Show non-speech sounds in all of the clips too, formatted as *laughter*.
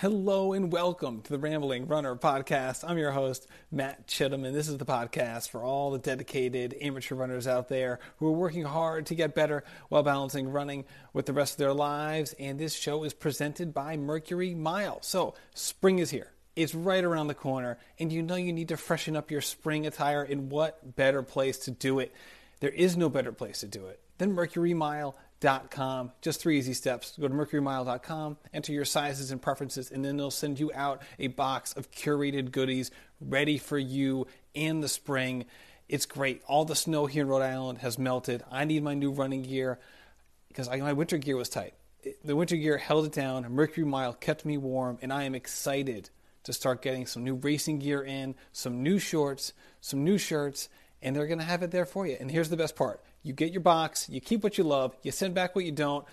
Hello and welcome to the Rambling Runner podcast. I'm your host, Matt Chittum, and this is the podcast for all the dedicated amateur runners out there who are working hard to get better while balancing running with the rest of their lives. And this show is presented by Mercury Mile. So, spring is here. It's right around the corner, and you know you need to freshen up your spring attire. And what better place to do it? There is no better place to do it than Mercury Mile mercurymile.com. Just three easy steps. Go to mercurymile.com, enter your sizes and preferences, and then they'll send you out a box of curated goodies ready for you in the spring. It's great. All the snow here in Rhode Island has melted. I need my new running gear because my winter gear was tight. The winter gear held it down. Mercury Mile kept me warm, and I am excited to start getting some new racing gear in, some new shorts, some new shirts, and they're going to have it there for you. And here's the best part you get your box, you keep what you love, you send back what you don't,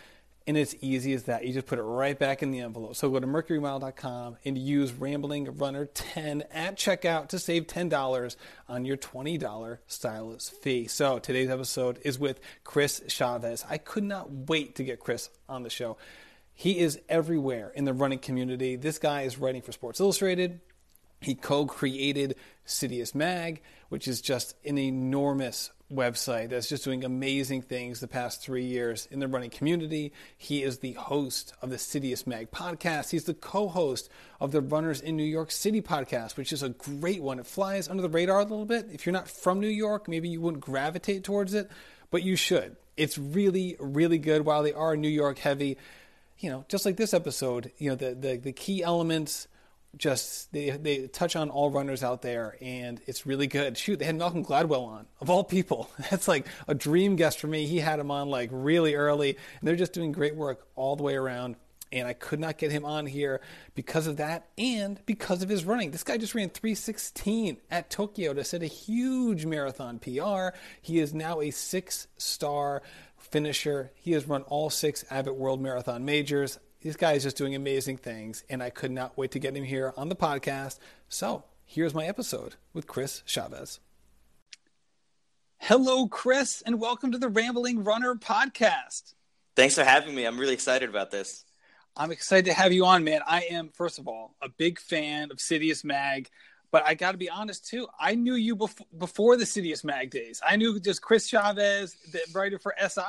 and it's easy as that. You just put it right back in the envelope. So go to mercurymile.com and use Rambling Runner 10 at checkout to save $10 on your $20 stylus fee. So today's episode is with Chris Chavez. I could not wait to get Chris on the show. He is everywhere in the running community. This guy is writing for Sports Illustrated. He co created Citius Mag, which is just an enormous website that's just doing amazing things the past three years in the running community. He is the host of the Citius Mag podcast. He's the co host of the Runners in New York City podcast, which is a great one. It flies under the radar a little bit. If you're not from New York, maybe you wouldn't gravitate towards it, but you should. It's really, really good while they are New York heavy. You know, just like this episode, you know, the, the, the key elements just they they touch on all runners out there and it's really good. Shoot, they had Malcolm Gladwell on of all people. *laughs* That's like a dream guest for me. He had him on like really early and they're just doing great work all the way around. And I could not get him on here because of that and because of his running. This guy just ran 316 at Tokyo to set a huge marathon PR. He is now a six star finisher. He has run all six Abbott World Marathon majors. This guy is just doing amazing things, and I could not wait to get him here on the podcast. So here's my episode with Chris Chavez. Hello, Chris, and welcome to the Rambling Runner podcast. Thanks for having me. I'm really excited about this. I'm excited to have you on, man. I am, first of all, a big fan of Citius Mag. But I got to be honest too. I knew you before before the Citius Mag days. I knew just Chris Chavez, the writer for SI.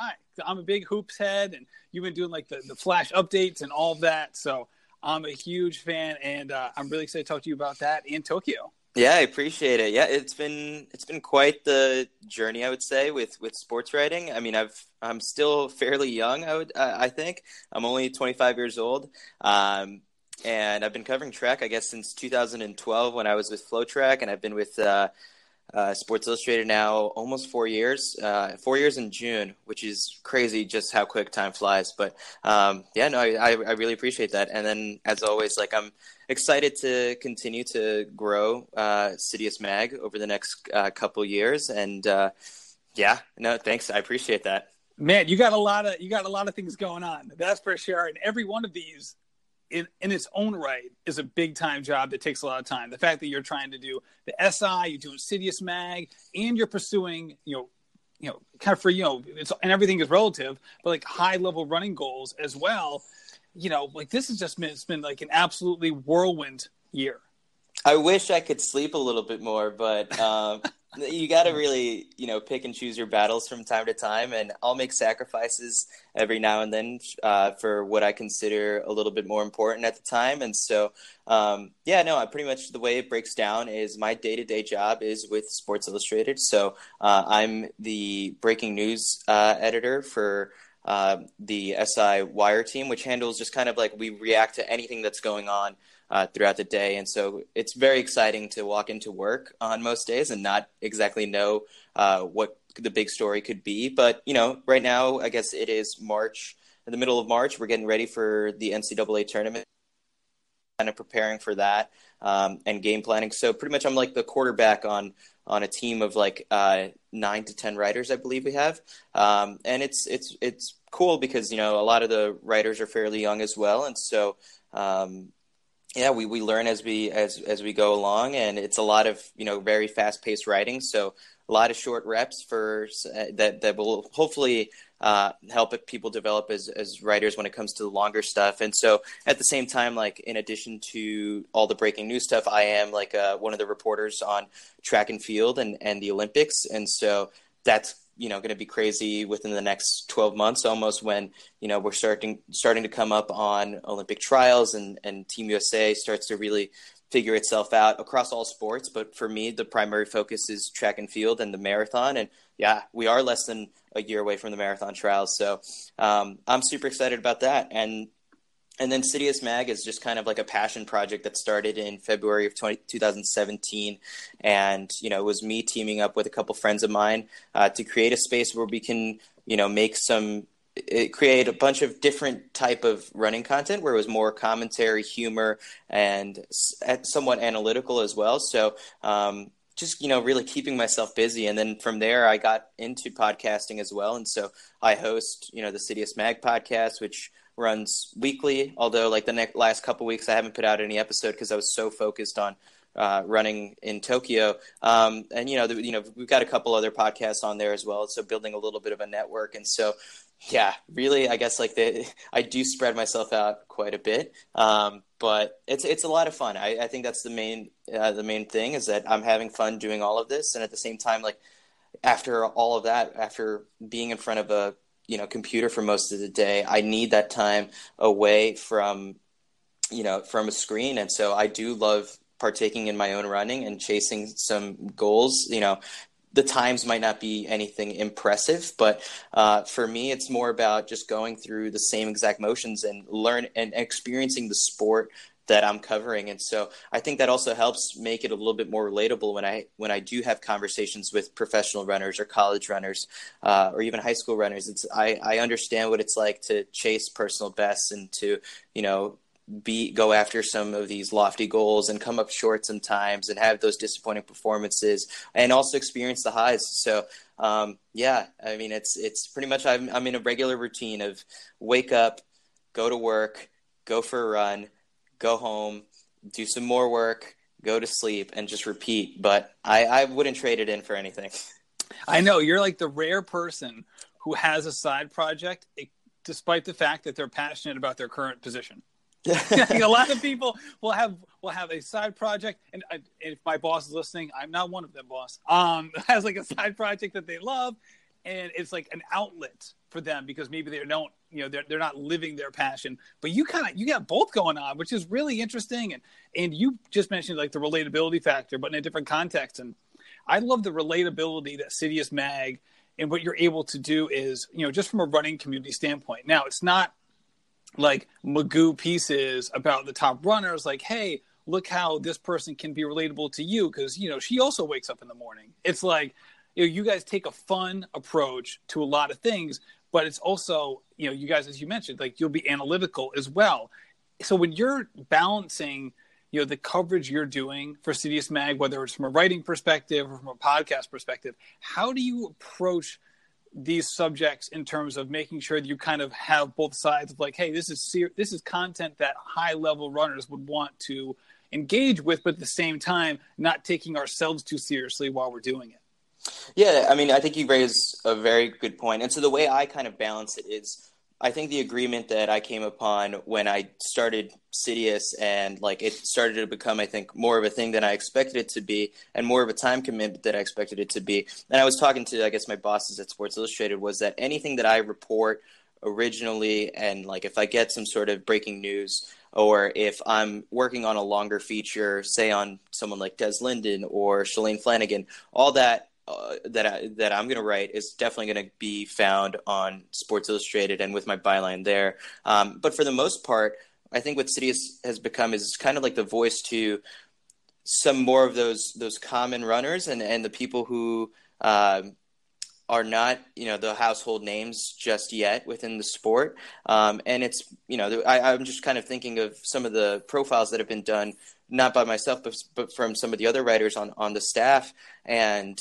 I'm a big hoops head, and you've been doing like the, the flash updates and all that. So I'm a huge fan, and uh, I'm really excited to talk to you about that in Tokyo. Yeah, I appreciate it. Yeah, it's been it's been quite the journey, I would say, with with sports writing. I mean, I've I'm still fairly young. I would I think I'm only 25 years old. Um, and I've been covering track, I guess, since 2012 when I was with FloTrack, and I've been with uh, uh, Sports Illustrated now almost four years, uh, four years in June, which is crazy just how quick time flies. But um, yeah, no, I, I, really appreciate that. And then, as always, like I'm excited to continue to grow uh, Citius Mag over the next uh, couple years. And uh, yeah, no, thanks. I appreciate that. Man, you got a lot of you got a lot of things going on. That's for sure. And every one of these in, in its own right is a big time job that takes a lot of time. The fact that you're trying to do the SI, you're doing Citius Mag, and you're pursuing, you know, you know, kind of for you know, it's and everything is relative, but like high level running goals as well. You know, like this has just been it's been like an absolutely whirlwind year. I wish I could sleep a little bit more, but um, you got to really, you know, pick and choose your battles from time to time, and I'll make sacrifices every now and then uh, for what I consider a little bit more important at the time. And so, um, yeah, no, I pretty much the way it breaks down is my day to day job is with Sports Illustrated. So uh, I'm the breaking news uh, editor for. Uh, the SI Wire team, which handles just kind of like we react to anything that's going on uh, throughout the day. And so it's very exciting to walk into work on most days and not exactly know uh, what the big story could be. But, you know, right now, I guess it is March, in the middle of March. We're getting ready for the NCAA tournament, kind of preparing for that um, and game planning. So pretty much I'm like the quarterback on on a team of like uh, nine to ten writers, I believe we have, um, and it's it's it's cool because you know a lot of the writers are fairly young as well, and so um, yeah, we, we learn as we as as we go along, and it's a lot of you know very fast paced writing. So a lot of short reps for uh, that that will hopefully uh, help people develop as, as writers when it comes to the longer stuff. And so at the same time, like in addition to all the breaking news stuff, I am like uh, one of the reporters on track and field and, and the Olympics. And so that's you know going to be crazy within the next 12 months almost when you know we're starting starting to come up on olympic trials and and team usa starts to really figure itself out across all sports but for me the primary focus is track and field and the marathon and yeah we are less than a year away from the marathon trials. So um, I'm super excited about that. And and then Citius Mag is just kind of like a passion project that started in February of 20, 2017. And, you know, it was me teaming up with a couple friends of mine uh, to create a space where we can, you know, make some it create a bunch of different type of running content where it was more commentary humor and somewhat analytical as well. So um, just you know really keeping myself busy. And then from there i got into podcasting as well. And so i host you know the citius mag podcast which runs weekly although like the next last couple weeks i haven't put out any episode because i was so focused on uh, running in Tokyo, um, and you know, the, you know, we've got a couple other podcasts on there as well. So building a little bit of a network, and so yeah, really, I guess like the I do spread myself out quite a bit, um, but it's it's a lot of fun. I, I think that's the main uh, the main thing is that I'm having fun doing all of this, and at the same time, like after all of that, after being in front of a you know computer for most of the day, I need that time away from you know from a screen, and so I do love partaking in my own running and chasing some goals. You know the times might not be anything impressive, but uh, for me, it's more about just going through the same exact motions and learn and experiencing the sport that I'm covering. And so I think that also helps make it a little bit more relatable when I when I do have conversations with professional runners or college runners uh, or even high school runners. It's I, I understand what it's like to chase personal bests and to you know be go after some of these lofty goals and come up short sometimes and have those disappointing performances and also experience the highs so um, yeah i mean it's it's pretty much I'm, I'm in a regular routine of wake up go to work go for a run go home do some more work go to sleep and just repeat. But i i wouldn't trade it in for anything. *laughs* I know. You're like the rare person who has a side project despite the fact that they're passionate about their current position. *laughs* *laughs* A lot of people will have will have a side project, and, and, if my boss is listening, I'm not one of them, boss. Um, has like a side project that they love, and it's like an outlet for them because maybe they don't, you know, they're they're not living their passion. But you kind of you got both going on, which is really interesting. And and you just mentioned like the relatability factor, but in a different context. And I love the relatability that Citius Mag and what you're able to do is, you know, just from a running community standpoint. Now, it's not like Magoo pieces about the top runners, like, hey, look how this person can be relatable to you because you know she also wakes up in the morning. It's like you know you guys take a fun approach to a lot of things, but it's also you know you guys as you mentioned like you'll be analytical as well. So when you're balancing you know the coverage you're doing for Citius Mag, whether it's from a writing perspective or from a podcast perspective, how do you approach these subjects in terms of making sure that you kind of have both sides of like, hey, this is ser- this is content that high level runners would want to engage with, but at the same time, not taking ourselves too seriously while we're doing it. Yeah, I mean, I think you raise a very good point. And so the way I kind of balance it is I think the agreement that I came upon when I started Citius and like it started to become, I think, more of a thing than I expected it to be, and more of a time commitment that I expected it to be. And I was talking to, I guess, my bosses at Sports Illustrated was that anything that I report originally, and like if I get some sort of breaking news, or if I'm working on a longer feature, say on someone like Des Linden or Shalane Flanagan, all that uh, that I, that I'm going to write is definitely going to be found on Sports Illustrated and with my byline there. Um, but for the most part, I think what Citius has become is kind of like the voice to some more of those those common runners and and the people who. Um, are not you know the household names just yet within the sport um, and it's you know I, i'm just kind of thinking of some of the profiles that have been done not by myself but, but from some of the other writers on on the staff and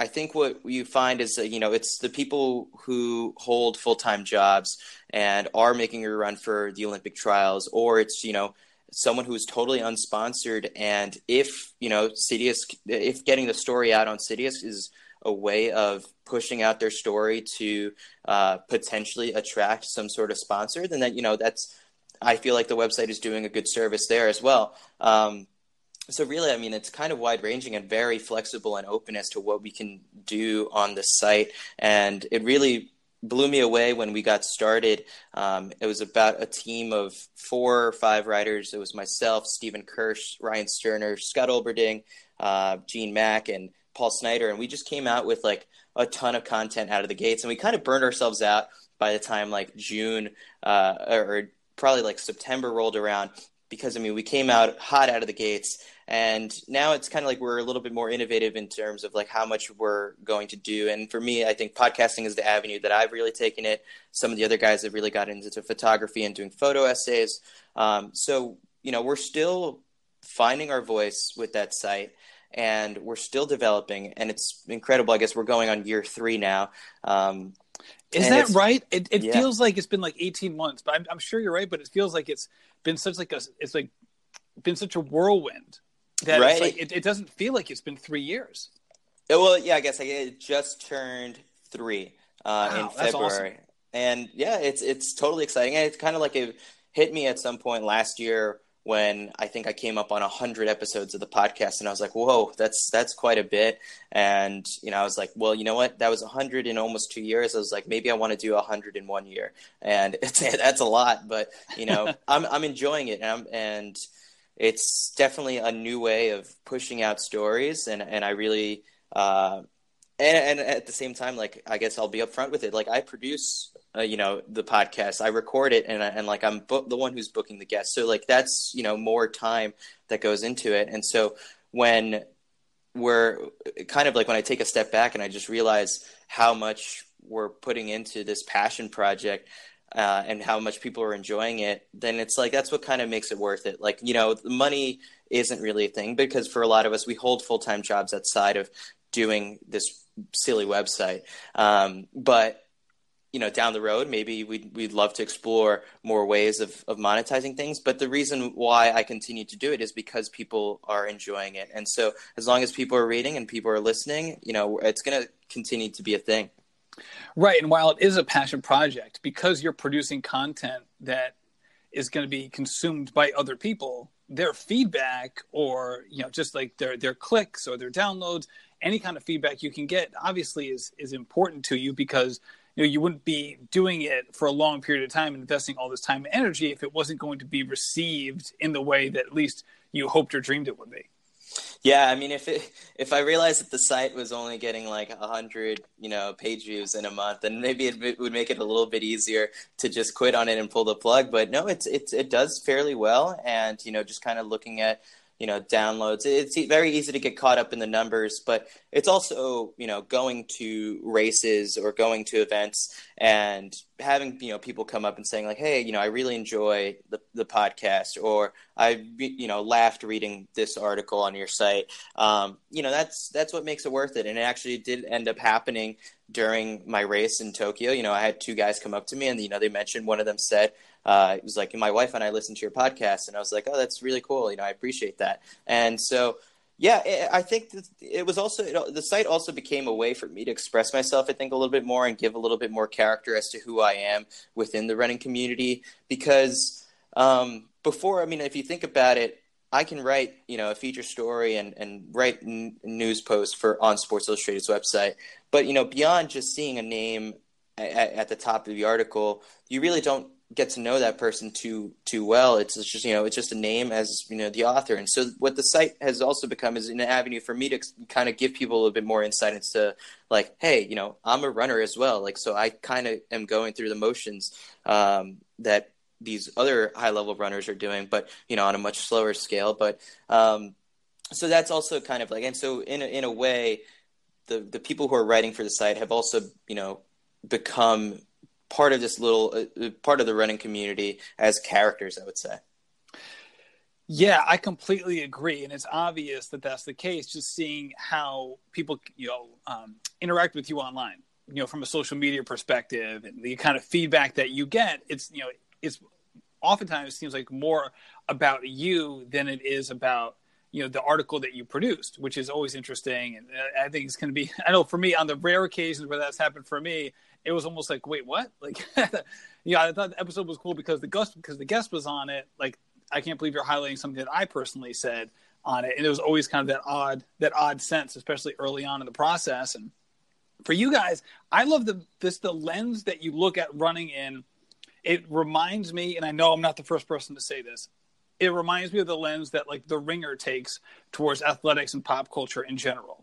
I think what you find is that, you know, it's the people who hold full time jobs and are making a run for the Olympic trials, or it's, you know, someone who is totally unsponsored. And if, you know, Citius, if getting the story out on Citius is a way of pushing out their story to uh, potentially attract some sort of sponsor, then that you know that's I feel like the website is doing a good service there as well. Um, so really, I mean, it's kind of wide ranging and very flexible and open as to what we can do on the site, and it really blew me away when we got started. Um, it was about a team of four or five writers. It was myself, Stephen Kirsch, Ryan Sterner, Scott Olberding, uh, Gene Mack, and Paul Snyder, and we just came out with like a ton of content out of the gates, and we kind of burned ourselves out by the time like June uh, or probably like September rolled around because I mean we came out hot out of the gates and now it's kind of like we're a little bit more innovative in terms of like how much we're going to do. And for me i think podcasting is the avenue that i've really taken it. Some of the other guys have really gotten into photography and doing photo essays. Um, so you know we're still finding our voice with that site and we're still developing and it's incredible. I guess we're going on year three now. Um, is that right it, it yeah. feels like it's been like 18 months but I'm, I'm sure you're right but it feels like it's been such like a it's like been such a whirlwind that right. Like, it, it, doesn't feel like it's been three years. Well, yeah, I guess it just turned three uh, wow, in February, awesome. and yeah, it's it's totally exciting. And it's kind of like it hit me at some point last year when I think I came up on hundred episodes of the podcast, and I was like, "Whoa, that's that's quite a bit." And you know, I was like, "Well, you know what? That was hundred in almost two years." I was like, "Maybe I want to do hundred in one year," and *laughs* it's that's a lot, but you know, *laughs* I'm I'm enjoying it, and I'm, and it's definitely a new way of pushing out stories, and and I really. Uh, and, and at the same time, like I guess I'll be upfront with it. Like I produce, uh, you know, the podcast. I record it, and and like I'm bo- the one who's booking the guests. So like that's you know more time that goes into it. And so when we're kind of like when I take a step back and I just realize how much we're putting into this passion project, uh, and how much people are enjoying it, then it's like that's what kind of makes it worth it. Like you know, the money isn't really a thing because for a lot of us, we hold full time jobs outside of doing this silly website. Um, but you know, down the road, maybe we'd we'd love to explore more ways of of monetizing things. But the reason why I continue to do it is because people are enjoying it, and so as long as people are reading and people are listening, you know, it's going to continue to be a thing. Right. And while it is a passion project, because you're producing content that is going to be consumed by other people, their feedback or, you know, just like their their clicks or their downloads, any kind of feedback you can get obviously is is important to you because you know you wouldn't be doing it for a long period of time investing all this time and energy if it wasn't going to be received in the way that at least you hoped or dreamed it would be. Yeah, I mean, if it if I realized that the site was only getting like a hundred, you know, page views in a month, then maybe it would make it a little bit easier to just quit on it and pull the plug. But no, it's it's it does fairly well, and you know, just kind of looking at you know downloads. It's very easy to get caught up in the numbers but it's also you know going to races or going to events and having you know people come up and saying like hey you know i really enjoy the, the podcast or i you know laughed reading this article on your site. Um, you know that's that's what makes it worth it. And it actually did end up happening during my race in tokyo. You know i had two guys come up to me and you know they mentioned one of them said uh, it was like my wife and I listened to your podcast, and I was like, oh, that's really cool. You know, I appreciate that. And so, yeah, I think it was also the site also became a way for me to express myself. I think a little bit more and give a little bit more character as to who I am within the running community. Because um, before, I mean, if you think about it, I can write, you know, a feature story and, and write n- news posts for on Sports Illustrated's website. But you know, beyond just seeing a name at the top of the article, you really don't get to know that person too too well. It's just you know it's just a name as you know the author, and so what the site has also become is an avenue for me to kind of give people a bit more insight into like, hey, you know, I'm a runner as well. Like, so I kind of am going through the motions um, that these other high level runners are doing, but you know, on a much slower scale. But um, so that's also kind of like, and so in a, in a way, the the people who are writing for the site have also you know become part of this little uh, uh, part of the running community as characters i would say yeah i completely agree and it's obvious that that's the case just seeing how people you know um, interact with you online you know from a social media perspective and the kind of feedback that you get it's you know it's oftentimes seems like more about you than it is about you know the article that you produced, which is always interesting. And I think it's going to be. *laughs* I know for me, on the rare occasions where that's happened for me, it was almost like, wait, what? Like, *laughs* yeah, I thought the episode was cool because the guest because the guest was on it. Like, I can't believe you're highlighting something that I personally said on it, and it was always kind of that odd that odd sense, especially early on in the process. And for you guys, I love the this the lens that you look at running in. It reminds me, and I know I'm not the first person to say this it reminds me of the lens that like the ringer takes towards athletics and pop culture in general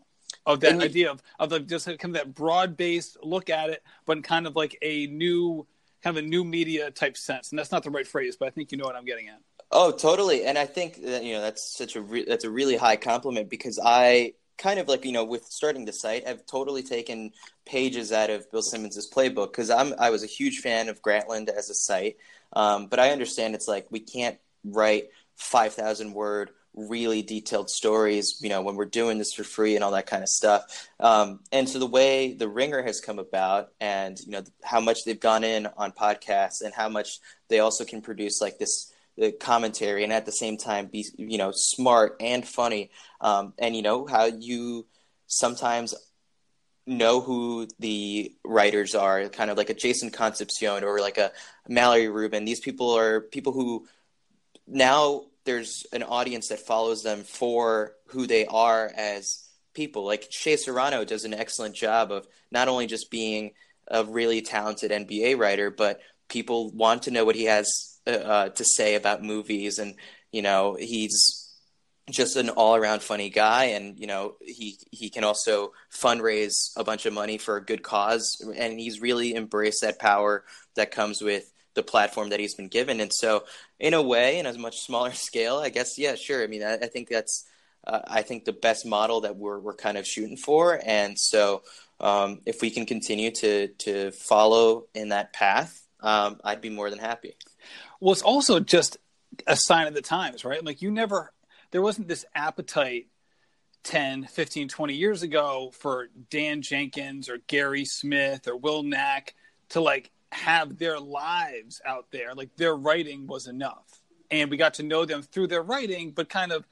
of that idea of of like just kind of that broad based look at it but kind of like a new kind of a new media type sense. And that's not the right phrase but i think you know what i'm getting at. Oh totally. And i think that you know that's such a re- that's a really high compliment because i kind of like you know with starting the site i've totally taken pages out of bill simmons's playbook because i'm i was a huge fan of grantland as a site. Um, but i understand it's like we can't write 5,000 word really detailed stories, you know, when we're doing this for free and all that kind of stuff. Um, and so the way the Ringer has come about and, you know, how much they've gone in on podcasts and how much they also can produce like this the commentary and at the same time be, you know, smart and funny. Um, and, you know, how you sometimes know who the writers are, kind of like a Jason Concepcion or like a Mallory Rubin. These people are people who now there's an audience that follows them for who they are as people. Like Shea Serrano does an excellent job of not only just being a really talented NBA writer, but people want to know what he has uh, uh, to say about movies, and you know he's just an all-around funny guy, and you know he he can also fundraise a bunch of money for a good cause, and he's really embraced that power that comes with the platform that he's been given. And so, in a way, in a much smaller *laughs* scale, I guess, yeah, sure. I mean, I, I think that's, uh, I think the best model that we're we're kind of shooting for. And so, um, if we can continue to to follow in that path, um, I'd be more than happy. Well, it's also just a sign of the times, right? Like you never, there wasn't this appetite 10, 15, 20 years ago for Dan Jenkins or Gary Smith or Will Nack to like have their lives out there. Like their writing was enough. And we got to know them through their writing, but kind of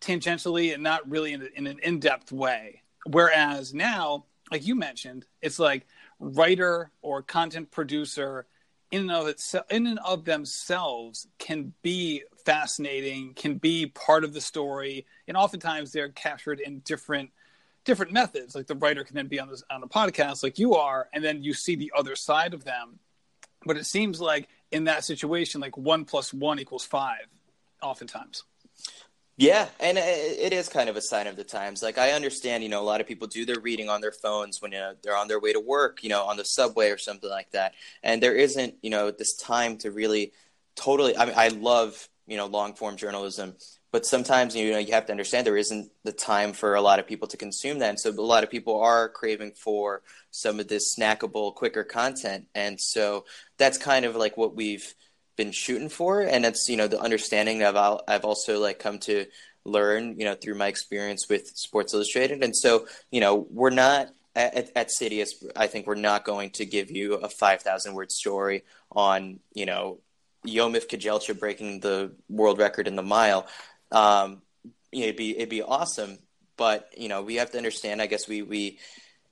tangentially and not really in, in an in depth way. Whereas now, like you mentioned, it's like writer or content producer in and of itself, in and of themselves can be fascinating, can be part of the story, and oftentimes they're captured in different different methods. Like the writer can then be on this on a podcast like you are, and then you see the other side of them. But it seems like in that situation, like one plus one equals five, oftentimes. Yeah, and it is kind of a sign of the times. Like I understand, you know, a lot of people do their reading on their phones when you know, they're on their way to work, you know, on the subway or something like that. And there isn't, you know, this time to really totally. I mean, I love you know long form journalism, but sometimes you know you have to understand there isn't the time for a lot of people to consume that. And so a lot of people are craving for some of this snackable quicker content. And so that's kind of like what we've been shooting for. And that's you know the understanding that I've, I've also like come to learn you know through my experience with sports illustrated. And so you know we're not at, at Citius, I think we're not going to give you a 5,000 word story on, you know, Yomif Kejelcha breaking the world record in the mile um, you know, it'd be it'd be awesome. But you know, we have to understand. I guess we we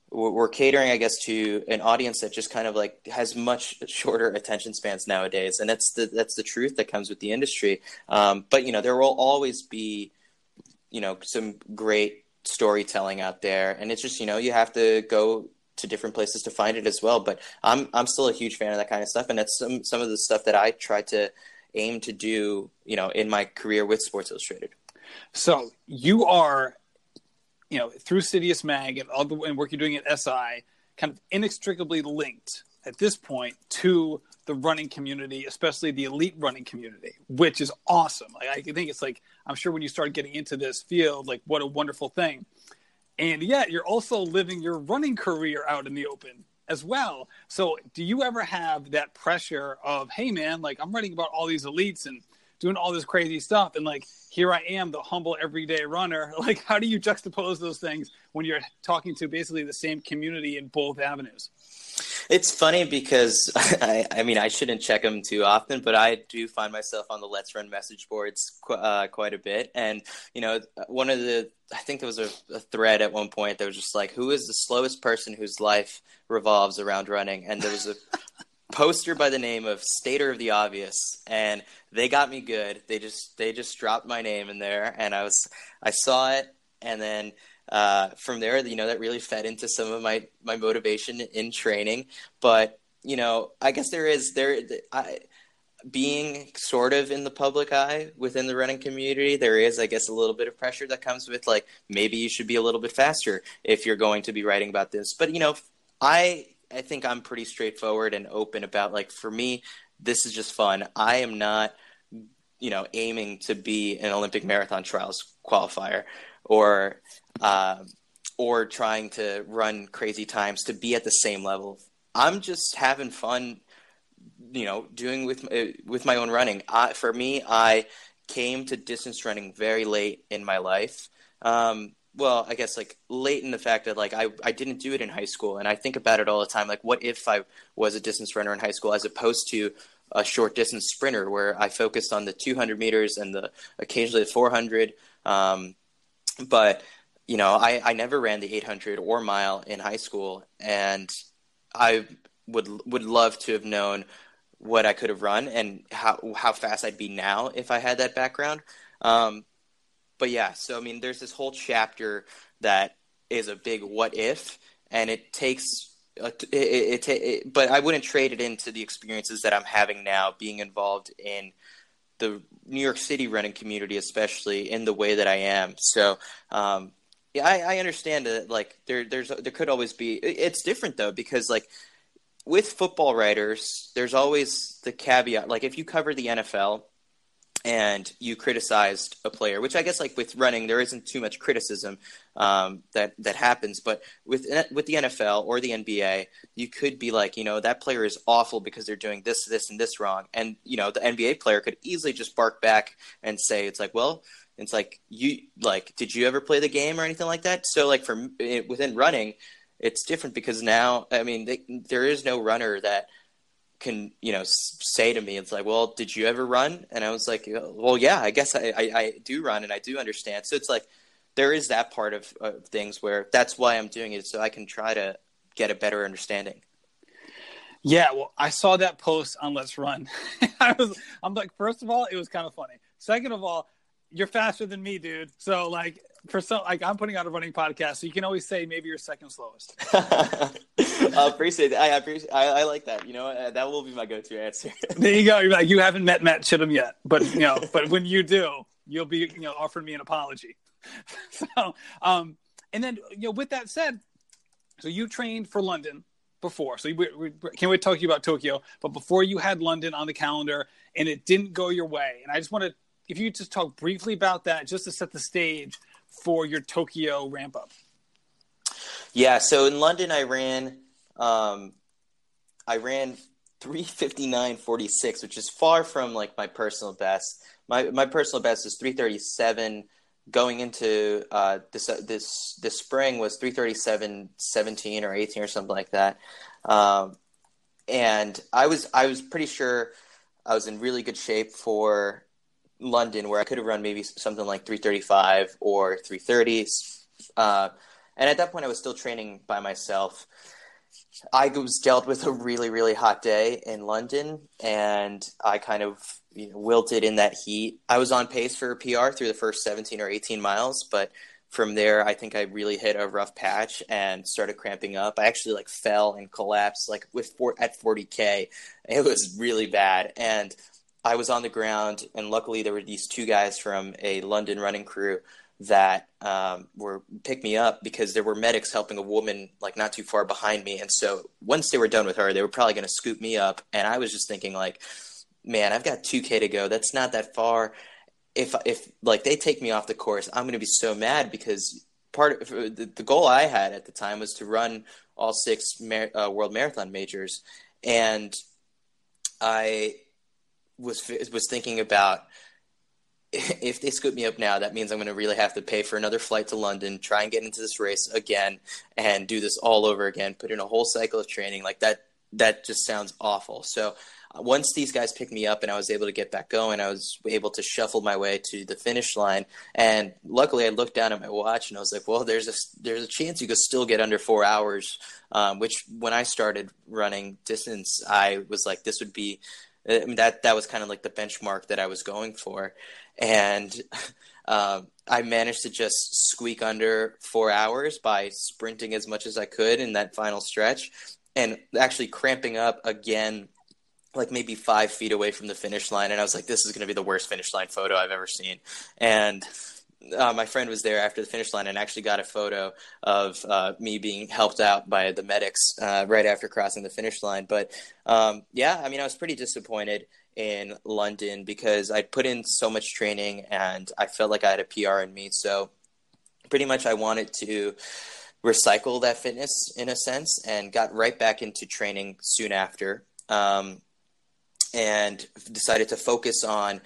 we're catering, I guess, to an audience that just kind of like has much shorter attention spans nowadays, and that's the that's the truth that comes with the industry. Um, but you know, there will always be, you know, some great storytelling out there, and it's just you know you have to go to different places to find it as well. But I'm I'm still a huge fan of that kind of stuff, and that's some some of the stuff that I try to aim to do, you know, in my career with Sports Illustrated. So you are, you know, through Citius Mag and all the and work you're doing at SI, kind of inextricably linked at this point to the running community, especially the elite running community, which is awesome. Like I think it's like I'm sure when you start getting into this field, like what a wonderful thing. And yet you're also living your running career out in the open as well. So, do you ever have that pressure of, hey, man, like I'm writing about all these elites and doing all this crazy stuff, and like here I am, the humble everyday runner. *laughs* Like, how do you juxtapose those things when you're talking to basically the same community in both avenues? It's funny because *laughs* I, I mean, I shouldn't check them too often, but I do find myself on the Let's Run message boards uh, quite a bit. And, you know, one of the, I think there was a, a, thread at one point that was just like, who is the slowest person whose life revolves around running? And there was a *laughs* poster by the name of Stater of the Obvious. And they got me good. They just, they just dropped my name in there. And I was, I saw it. And then, uh, from there, you know, that really fed into some of my my motivation in training. But you know, I guess there is there. I, being sort of in the public eye within the running community, there is, I guess, a little bit of pressure that comes with like maybe you should be a little bit faster if you're going to be writing about this. But you know, I I think I'm pretty straightforward and open about like for me, this is just fun. I am not, you know, aiming to be an Olympic marathon trials qualifier or uh, or trying to run crazy times to be at the same level. I'm just having fun, you know, doing with uh, with my own running. I, for me, I came to distance running very late in my life. Um, well, I guess like late in the fact that like I, I didn't do it in high school and I think about it all the time. Like what if I was a distance runner in high school as opposed to a short distance sprinter where I focused on the 200 meters and the occasionally the 400. Um, but you know, I, I never ran the 800 or mile in high school, and I would would love to have known what I could have run and how how fast I'd be now if I had that background. Um, but yeah, so I mean, there's this whole chapter that is a big what if, and it takes. it, it, it, but I wouldn't trade it into the experiences that I'm having now, being involved in the New York City running community, especially in the way that I am. So, um, yeah, I, I understand that. Like, there, there's, there could always be. It's different though because like with football writers, there's always the caveat. Like, if you cover the NFL, and you criticized a player, which I guess like with running, there isn't too much criticism um, that that happens. But with with the NFL or the NBA, you could be like, you know, that player is awful because they're doing this, this, and this wrong, and you know, the NBA player could easily just bark back and say, it's like, well, it's like you like, did you ever play the game or anything like that? So like for within running, it's different because now, I mean, they, there is no runner that can you know say to me it's like well did you ever run? And i was like uh, well yeah i guess i, I, I do run and i do understand. So it's like there is that part of, of things where that's why i'm doing it so i can try to get a better understanding. Yeah well i saw that post on let's run. *laughs* I was i'm like first of all it was kind of funny. Second of all you're faster than me, dude. So like for some like I'm putting out a running podcast, so you can always say maybe you're second slowest. *laughs* I appreciate that. I appreciate. I, I, like that. You know, uh, that will be my go-to answer. *laughs* there you go. You're like you haven't met Matt Chittum yet, but you know, but when you do, you'll be you know offering me an apology. *laughs* so, um, and then you know, with that said, so you trained for London before. So we, we can't wait to talk to you about Tokyo, but before you had London on the calendar and it didn't go your way, and I just want to if you just talk briefly about that, just to set the stage for your Tokyo ramp up. Yeah, so in London, I ran, um, I ran three fifty nine forty six, which is far from like my personal best. My my personal best is three thirty seven. Going into uh, this uh, this this spring was three thirty seven seventeen or eighteen or something like that, um, and I was I was pretty sure I was in really good shape for London where I could have run maybe something like 335 or 330. Uh, and at that point, I was still training by myself. I was dealt with a really, really hot day in London, and I kind of you know, wilted in that heat. I was on pace for a PR through the first 17 or 18 miles, but from there, I think I really hit a rough patch and started cramping up. I actually like fell and collapsed like with four, at 40k. It was really bad, and I was on the ground, and luckily there were these two guys from a London running crew that um, were pick me up because there were medics helping a woman like not too far behind me, and so once they were done with her, they were probably going to scoop me up, and I was just thinking like, man, I've got two k to go. That's not that far. If if like they take me off the course, I'm going to be so mad because part of the, the goal I had at the time was to run all six mar- uh, world marathon majors, and I was was thinking about *laughs* if they scoop me up now, that means I'm going to really have to pay for another flight to London, try and get into this race again, and do this all over again. Put in a whole cycle of training like that. that just sounds awful. So uh, once these guys picked me up and I was able to get back going, I was able to shuffle my way to the finish line. And luckily, I looked down at my watch and I was like, "Well, there's a there's a chance you could still get under four hours." Um, which when I started running distance, I was like, "This would be." I mean, that that was kind of like the benchmark that I was going for, and uh, *laughs* I managed to just squeak under four hours by sprinting as much as I could in that final stretch, and actually cramping up again like maybe five feet away from the finish line, and I was like, "This is going to be the worst finish line photo I've ever seen." And uh, my friend was there after the finish line and actually got a photo of uh, me being helped out by the medics uh, right after crossing the finish line. But um, yeah, I mean, I was pretty disappointed in London because I put in so much training and I felt like I had a PR in me. So pretty much, I wanted to recycle that fitness in a sense and got right back into training soon after. Um, and decided to focus on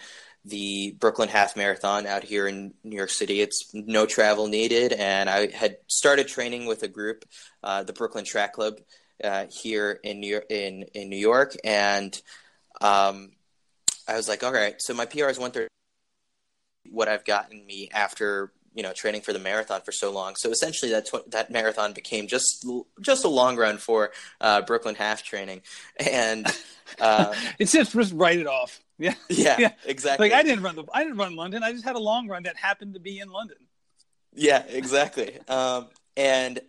the Brooklyn Half Marathon out here in New York City. It's no travel needed, and I had started training with a group, uh, the Brooklyn Track Club, uh, here in New York, in in New York, and um, I was like, all right, so my PR is one thirty. What I've gotten me after you know training for the marathon for so long. So essentially, that tw- that marathon became just just a long run for uh, Brooklyn half training, and *laughs* uh, it's just just write it off. Yeah, *laughs* yeah, yeah, exactly. Like I didn't run the I didn't run London. I just had a long run that happened to be in London. Yeah, exactly. *laughs* um, and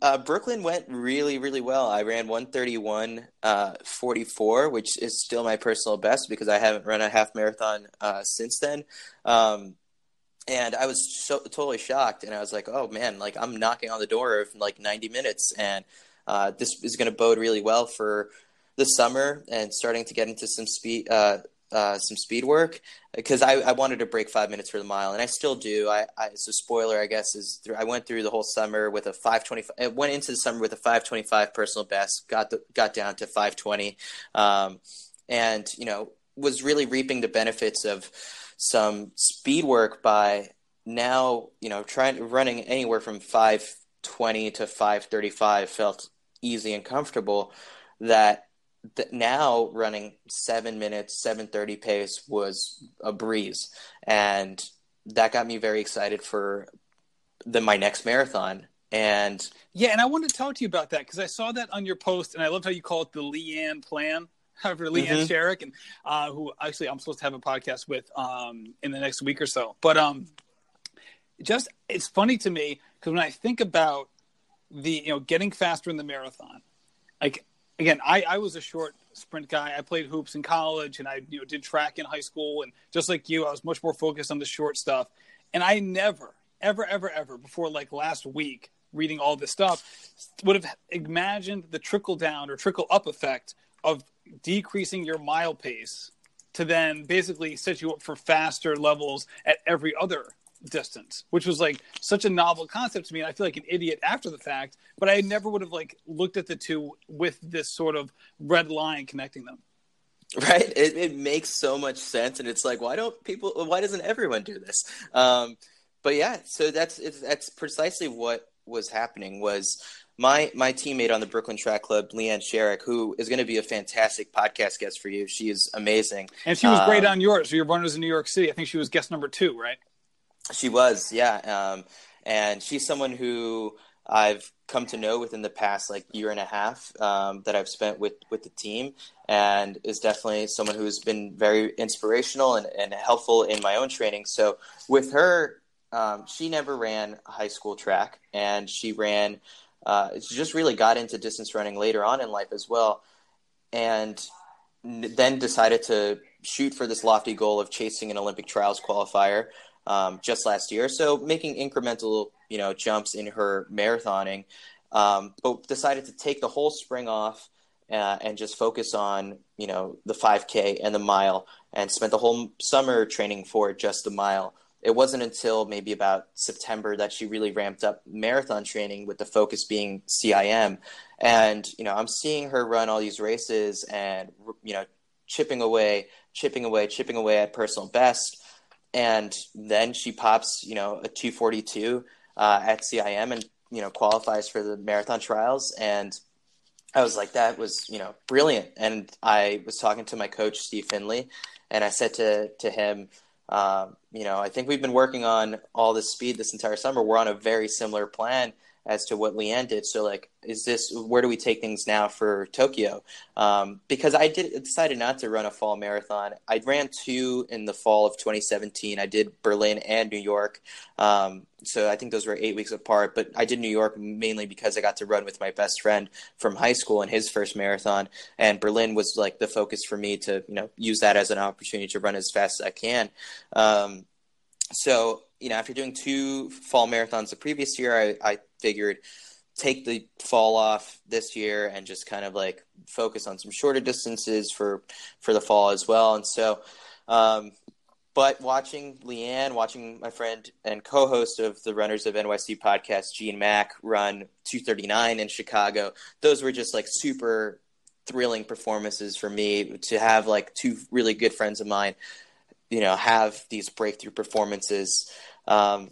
uh, Brooklyn went really, really well. I ran 131 uh, 44, which is still my personal best because I haven't run a half marathon uh, since then. Um, and I was so totally shocked, and I was like, "Oh man, like I'm knocking on the door of like 90 minutes, and uh, this is going to bode really well for the summer and starting to get into some speed." Uh, some speed work because I, I, wanted to break five minutes for the mile, and I still do. I, I a spoiler, I guess. Is through, I went through the whole summer with a five twenty. I went into the summer with a five twenty five personal best. Got the, got down to five twenty, um, and you know was really reaping the benefits of some speed work by now, you know, trying running anywhere from 520 to 535 felt easy and comfortable that now running 7 minutes 730 pace was a breeze and that got me very excited for the my next marathon and yeah and i wanted to talk to you about that because i saw that on your post and i loved how you call it the leanne plan However, Leanne mm-hmm. Sherrick, and uh, who actually I'm supposed to have a podcast with um, in the next week or so. But um, just it's funny to me because when I think about the you know getting faster in the marathon, like again, I, I was a short sprint guy. I played hoops in college, and I you know did track in high school, and just like you, I was much more focused on the short stuff. And I never, ever, ever, ever before like last week reading all this stuff would have imagined the trickle down or trickle up effect of decreasing your mile pace to then basically set you up for faster levels at every other distance, which was like such a novel concept to me. And I feel like an idiot after the fact, but I never would have like looked at the two with this sort of red line connecting them. *laughs* Right. It, it makes so much sense. And it's like, why don't people, why doesn't everyone do this? Um, but yeah, so that's, that's precisely what was happening was, my my teammate on the Brooklyn Track Club, Leanne Sherrick, who is going to be a fantastic podcast guest for you. She is amazing, and she was um, great on yours. So your runners in New York City. I think she was guest number two, right? She was, yeah. Um, and she's someone who I've come to know within the past like year and a half um, that I've spent with with the team, and is definitely someone who's been very inspirational and, and helpful in my own training. So with her, um, she never ran high school track, and she ran uh, she just really got into distance running later on in life as well, and then decided to shoot for this lofty goal of chasing an Olympic trials qualifier um, just last year. So making incremental, you know, jumps in her marathoning, um, but decided to take the whole spring off uh, and just focus on, you know, the 5K and the mile, and spent the whole summer training for just the mile it wasn't until maybe about September that she really ramped up marathon training with the focus being CIM. And, you know, I'm seeing her run all these races and, you know, chipping away, chipping away, chipping away at personal best. And then she pops, you know, a 242 uh, at CIM and, you know, qualifies for the marathon trials. And I was like, that was, you know, brilliant. And I was talking to my coach, Steve Finley, and I said to, to him, um, you know, I think we've been working on all this speed this entire summer. We're on a very similar plan as to what Leanne did. So like, is this where do we take things now for Tokyo? Um, because I did decided not to run a fall marathon. I ran two in the fall of 2017. I did Berlin and New York. Um, so I think those were eight weeks apart. But I did New York mainly because I got to run with my best friend from high school in his first marathon, and Berlin was like the focus for me to you know use that as an opportunity to run as fast as I can. Um, so you know, after doing two fall marathons the previous year, I, I figured take the fall off this year and just kind of like focus on some shorter distances for for the fall as well. And so, um, but watching Leanne, watching my friend and co-host of the Runners of NYC podcast, Jean Nack, run 239 in Chicago, those were just like super thrilling performances for me to have like two really good friends of mine, you know, have these breakthrough performances um,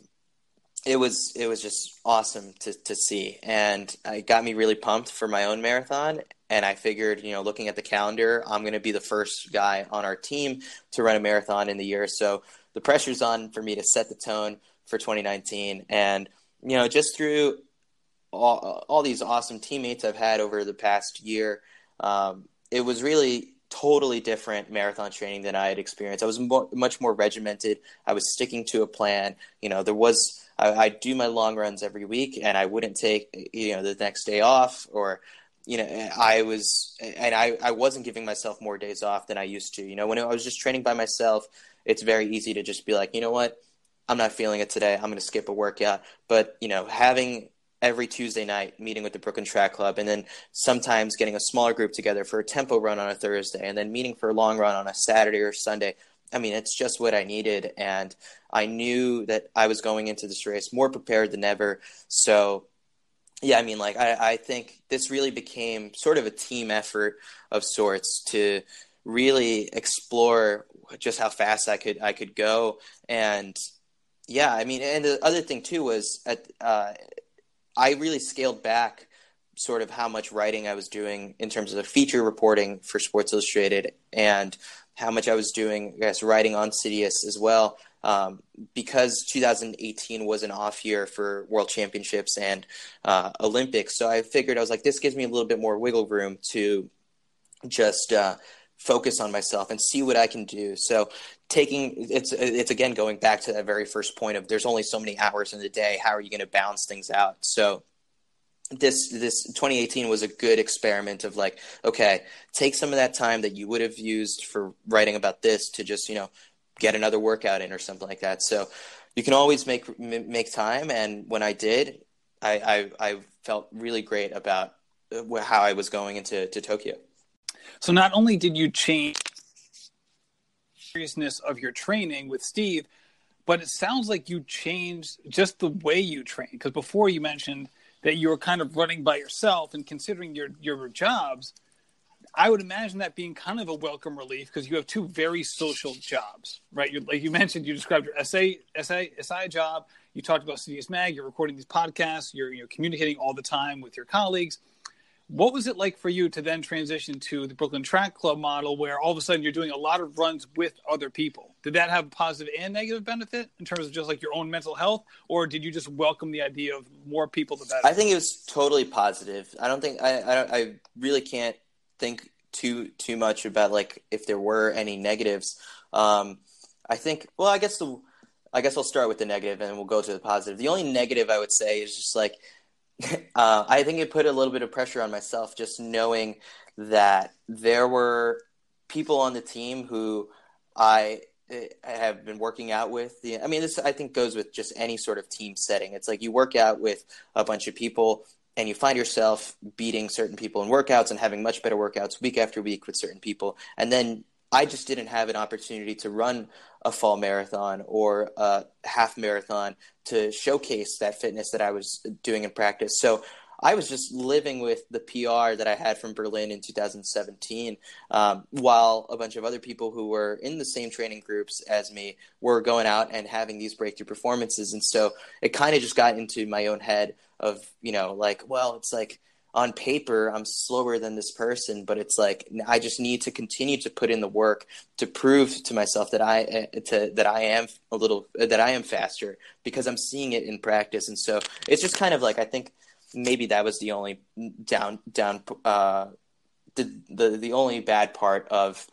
it was it was just awesome to to see, and it got me really pumped for my own marathon. And I figured, you know, looking at the calendar, I'm going to be the first guy on our team to run a marathon in the year. So the pressure's on for me to set the tone for 2019. And you know, just through all, all these awesome teammates I've had over the past year, um, it was really totally different marathon training than I had experienced. I was much more regimented. I was sticking to a plan. You know, there was I, I do my long runs every week, and I wouldn't take you know the next day off or you know i was and I, I wasn't giving myself more days off than i used to. You know when i was just training by myself it's very easy to just be like you know what? I'm not feeling it today. I'm going to skip a workout. But you know having every Tuesday night meeting with the Brooklyn Track Club, and then sometimes getting a smaller group together for a tempo run on a Thursday, and then meeting for a long run on a Saturday or Sunday. I mean, it's just what I needed, and I knew that I was going into this race more prepared than ever. So, yeah, I mean, like I, I think this really became sort of a team effort of sorts to really explore just how fast I could I could go, and yeah, I mean, and the other thing too was at uh, I really scaled back sort of how much writing I was doing in terms of the feature reporting for Sports Illustrated and how much I was doing, I guess, writing on Citius as well. Um, because 2018 was an off year for World Championships and uh, Olympics, so I figured I was like, this gives me a little bit more wiggle room to just uh, focus on myself and see what I can do. So taking it's it's again going back to that very first point of there's only so many hours in the day. How are you going to balance things out? So this this 2018 was a good experiment of like okay take some of that time that you would have used for writing about this to just you know get another workout in or something like that. So you can always make make time. And when i did i i, I felt really great about uh, how i was going into to tokyo. So not only did you change seriousness of your training with Steve, but it sounds like you changed just the way you train. Because before you mentioned that you were kind of running by yourself and considering your your jobs, I would imagine that being kind of a welcome relief because you have two very social jobs, right? You're, like you mentioned, you described your essay, essay, SI job. You talked about Citius Mag. You're recording these podcasts. You're, you're communicating all the time with your colleagues. What was it like for you to then transition to the Brooklyn Track Club model where all of a sudden you're doing a lot of runs with other people? Did that have a positive and negative benefit in terms of just like your own mental health, or did you just welcome the idea of more people the better? I think it was totally positive. I don't think I I, I really can't think too too much about like if there were any negatives. Um, I think well, I guess the I guess I'll start with the negative and we'll go to the positive. The only negative I would say is just like uh, I think it put a little bit of pressure on myself just knowing that there were people on the team who I eh, have been working out with. I mean, this I think goes with just any sort of team setting. It's like you work out with a bunch of people and you find yourself beating certain people in workouts and having much better workouts week after week with certain people. And then I just didn't have an opportunity to run a fall marathon or a half marathon to showcase that fitness that I was doing in practice. So I was just living with the PR that I had from Berlin in 2017, um, while a bunch of other people who were in the same training groups as me were going out and having these breakthrough performances. And so it kind of just got into my own head of, you know, like, well, it's like, on paper I'm slower than this person, but it's like I just need to continue to put in the work to prove to myself that I eh, to that I am a little that I am faster because I'm seeing it in practice, and so it's just kind of like I think maybe that was the only down down uh, the the the only bad part of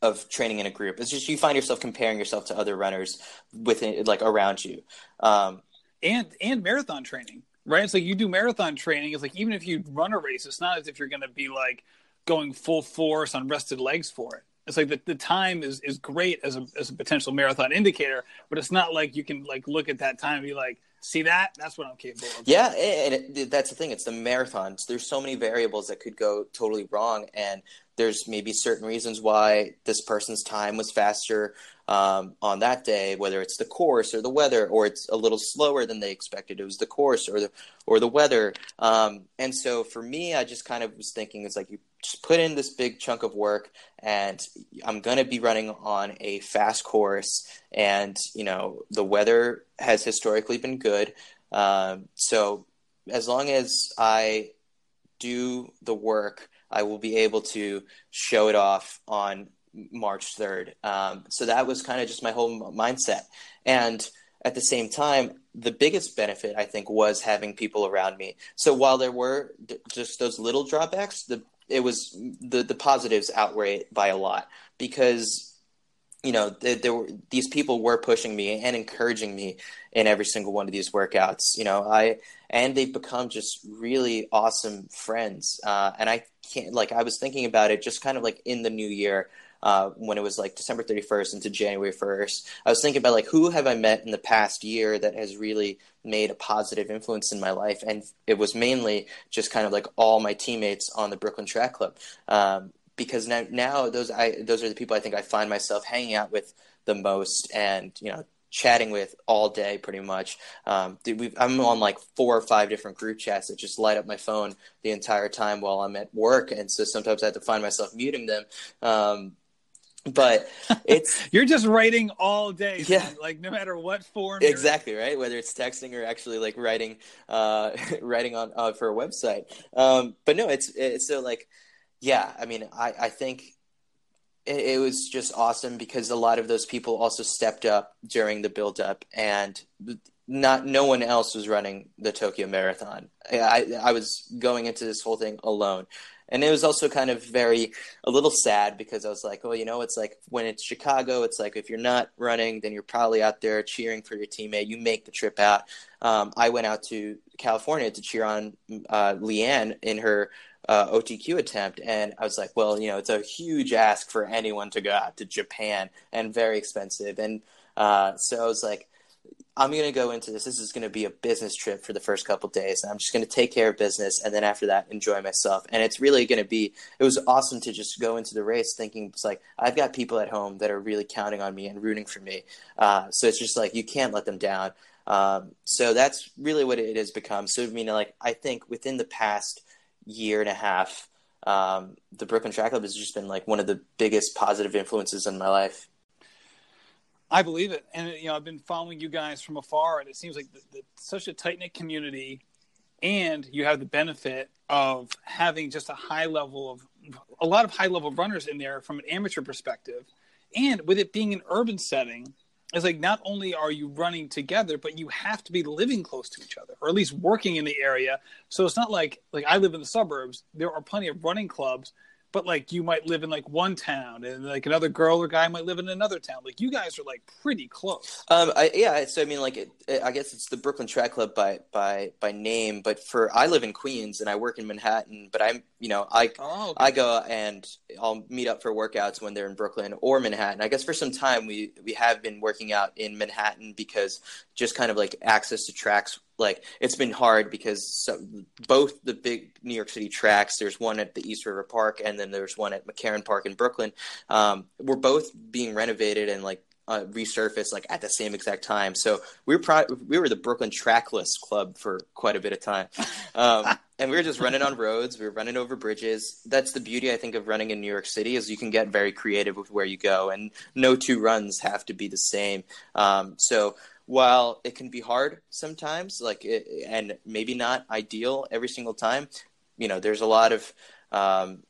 of training in a group. It's just you find yourself comparing yourself to other runners within like around you. Um, and and marathon training right? It's like you do marathon training. It's like even if you run a race, it's not as if you're going to be like going full force on rested legs for it. It's like the, the time is, is great as a as a potential marathon indicator, but it's not like you can like look at that time and be like, see that? That's what I'm capable of. Yeah, and it, that's the thing. It's the marathons. There's so many variables that could go totally wrong, and there's maybe certain reasons why this person's time was faster um, on that day, whether it's the course or the weather, or it's a little slower than they expected. It was the course or the or the weather. Um, and so for me, I just kind of was thinking, it's like you just put in this big chunk of work, and I'm going to be running on a fast course, and you know the weather has historically been good. Um, so as long as I do the work, I will be able to show it off on March 3rd. Um, so that was kind of just my whole mindset. And at the same time, the biggest benefit I think was having people around me. So while there were just those little drawbacks, the it was the the positives outweigh by a lot because you know there, there were these people were pushing me and encouraging me in every single one of these workouts. You know, I and they've become just really awesome friends. Uh, and I can't like I was thinking about it just kind of like in the new year uh, when it was like December 31st into January 1st. I was thinking about like who have I met in the past year that has really made a positive influence in my life, and it was mainly just kind of like all my teammates on the Brooklyn Track Club. Um, because now, now those I those are the people I think I find myself hanging out with the most, and you know chatting with all day pretty much. Um, I'm on like four or five different group chats that just light up my phone the entire time while I'm at work, and so sometimes I have to find myself muting them. Um, but it's *laughs* you're just writing all day yeah. man. like no matter what form exactly right? Whether it's texting or actually like writing uh *laughs* writing on uh, for a website. Um but no it's it's so like yeah i mean i i think it, it was just awesome because a lot of those people also stepped up during the build up and not no one else was running the Tokyo Marathon. I I was going into this whole thing alone and it was also kind of very a little sad because I was like, well, you know, it's like when it's Chicago, it's like if you're not running, then you're probably out there cheering for your teammate. You make the trip out. Um, I went out to California to cheer on uh, Leanne in her uh, OTQ attempt, and I was like, well, you know, it's a huge ask for anyone to go out to Japan and very expensive, and uh, so I was like I'm going to go into this. This is going to be a business trip for the first couple days. And I'm just going to take care of business. And then after that, enjoy myself. And it's really going to be, it was awesome to just go into the race thinking it's like, I've got people at home that are really counting on me and rooting for me. Uh, so it's just like, you can't let them down. Um, so that's really what it has become. So, I mean, like, I think within the past year and a half, um, the Brooklyn Track Club has just been like one of the biggest positive influences in my life. I believe it, and you know I've been following you guys from afar, and it seems like the, the, such a tight knit community, and you have the benefit of having just a high level of a lot of high level runners in there from an amateur perspective, and with it being an urban setting, it's like not only are you running together, but you have to be living close to each other, or at least working in the area. So it's not like like I live in the suburbs. There are plenty of running clubs but like you might live in like one town and like another girl or guy might live in another town. Like you guys are like pretty close. Um I, yeah so i mean like it, it, i guess it's the brooklyn track club by by by name but for i live in queens and i work in manhattan but i'm you know i oh, okay. i go and i'll meet up for workouts when they're in brooklyn or manhattan. I guess for some time we we have been working out in manhattan because just kind of like access to tracks like it's been hard because so, both the big New York City tracks, there's one at the East River Park and then there's one at McCarren Park in Brooklyn, um, were both being renovated and like uh, resurfaced like at the same exact time. So we were pro- we were the Brooklyn Trackless Club for quite a bit of time, um, *laughs* and we were just running on roads. We were running over bridges. That's the beauty I think of running in New York City is you can get very creative with where you go, and no two runs have to be the same. Um, so while it can be hard sometimes, like it, and maybe not ideal every single time, you know, there's a lot of um,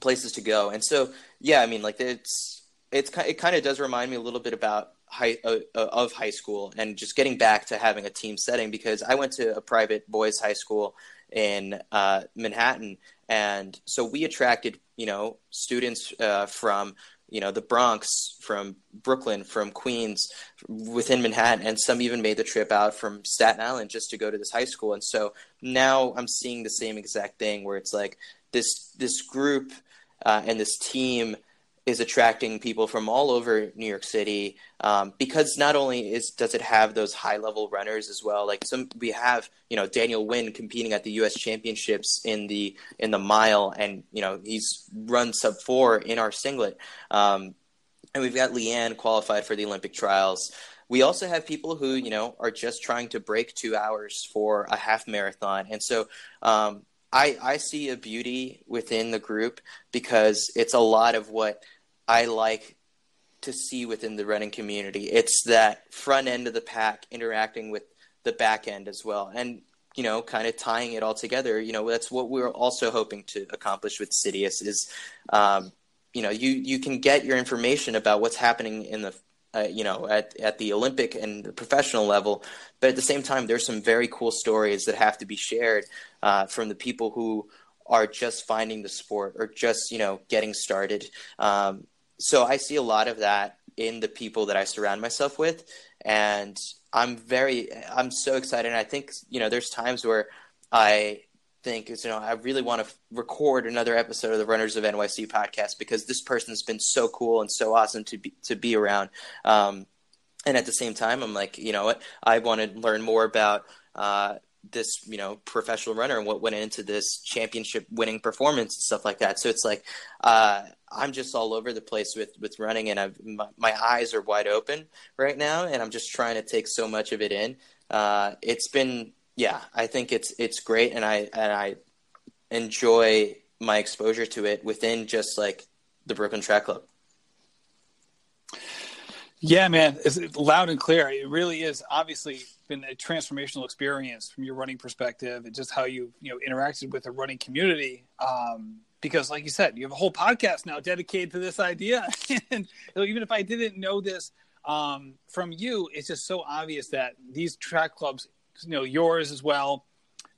places to go. And so, yeah, I mean, like it's it's it kind of does remind me a little bit about high uh, uh, of high school and just getting back to having a team setting because I went to a private boys high school in uh, Manhattan, and so we attracted you know students uh, from you know the Bronx, from Brooklyn, from Queens, within Manhattan, and some even made the trip out from Staten Island just to go to this high school. And so now I'm seeing the same exact thing where it's like this this group uh, and this team is attracting people from all over New York City um, because not only is does it have those high level runners as well. Like some we have you know Daniel Wynn competing at the U.S. Championships in the in the mile, and you know he's run sub four in our singlet. Um, and we've got Leanne qualified for the Olympic trials. We also have people who you know are just trying to break two hours for a half marathon, and so um, I, I see a beauty within the group because it's a lot of what I like to see within the running community. It's that front end of the pack interacting with the back end as well. And you know, kind of tying it all together. You know, that's what we're also hoping to accomplish with Citius is, um, you know, you you can get your information about what's happening in the, uh, you know, at at the Olympic and the professional level, but at the same time, there's some very cool stories that have to be shared uh, from the people who are just finding the sport or just you know getting started. Um, so I see a lot of that in the people that I surround myself with, and I'm very I'm so excited. And I think you know there's times where I think is you know I really want to f- record another episode of the Runners of NYC podcast because this person's been so cool and so awesome to be to be around. Um, and at the same time, I'm like, you know what? I want to learn more about uh, this you know professional runner and what went into this championship winning performance and stuff like that. So it's like uh, i'm just all over the place with with running and I've, my, my, eyes are wide open right now and i'm just trying to take so much of it in. Uh, it's been yeah i think it's it's great and i and i enjoy my exposure to it within just like the brooklyn track club. Yeah, man, it's loud and clear. It really is. Obviously been a transformational experience from your running perspective and just how you you know interacted with the running community. Um, because, like you said, you have a whole podcast now dedicated to this idea. *laughs* and even if I didn't know this um, from you, it's just so obvious that these track clubs, you know, yours as well,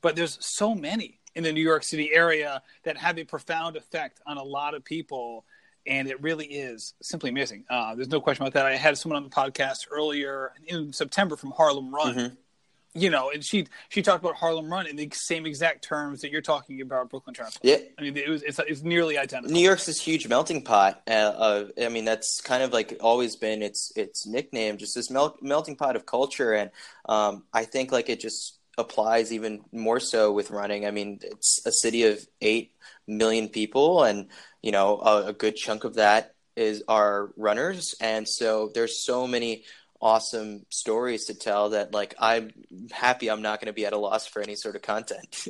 but there's so many in the New York City area that have a profound effect on a lot of people and it really is simply amazing. Uh, there's no question about that. I had someone on the podcast earlier in September from Harlem Run. Mm-hmm. You know, and she she talked about Harlem Run in the same exact terms that you're talking about Brooklyn Track. Yeah, I mean, it was it's, it's nearly identical. New York's this huge melting pot. Uh, uh, I mean, that's kind of like always been its its nickname, just this mel- melting pot of culture, and um, I think like it just applies even more so with running. I mean, it's a city of eight million people, and you know a, a good chunk of that is our runners, and so there's so many awesome stories to tell that like I'm happy I'm not going to be at a loss for any sort of content.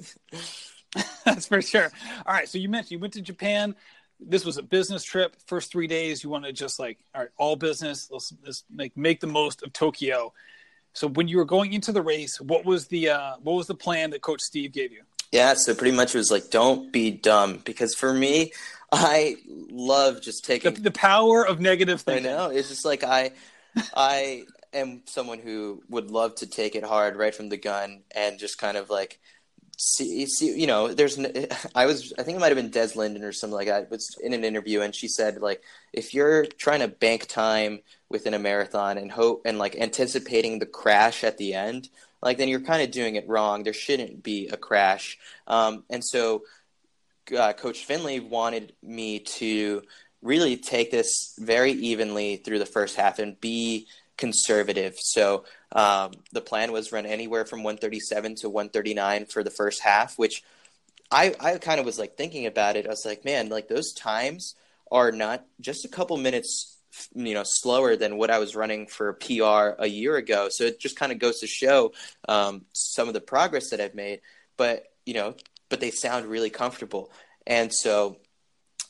*laughs* That's for sure. All right, so you mentioned you went to Japan. This was a business trip. First three days, you want to just like all right, all business. Let's, let's make make the most of Tokyo. So when you were going into the race, what was the uh, what was the plan that Coach Steve gave you? Yeah, so pretty much it was like, don't be dumb. Because for me, I love just taking the, the power of negative thinking. I know. It's just like I, I am someone who would love to take it hard right from the gun and just kind of like see, see you know, there's, *laughs* I was, I think it might have been Des Linden or something like that, was in an interview and she said like, if you're trying to bank time within a marathon and hope and like anticipating the crash at the end, like then you're kind of doing it wrong. There shouldn't be a crash. Um, and so uh, Coach Finley wanted me to really take this very evenly through the first half and be conservative. So um, the plan was run anywhere from 137 to 139 for the first half, which I, I kind of was like thinking about it. I was like, man, like those times are not just a couple minutes you know slower than what I was running for PR a year ago. So it just kind of goes to show um, some of the progress that I've made. But you know, but they sound really comfortable. And so,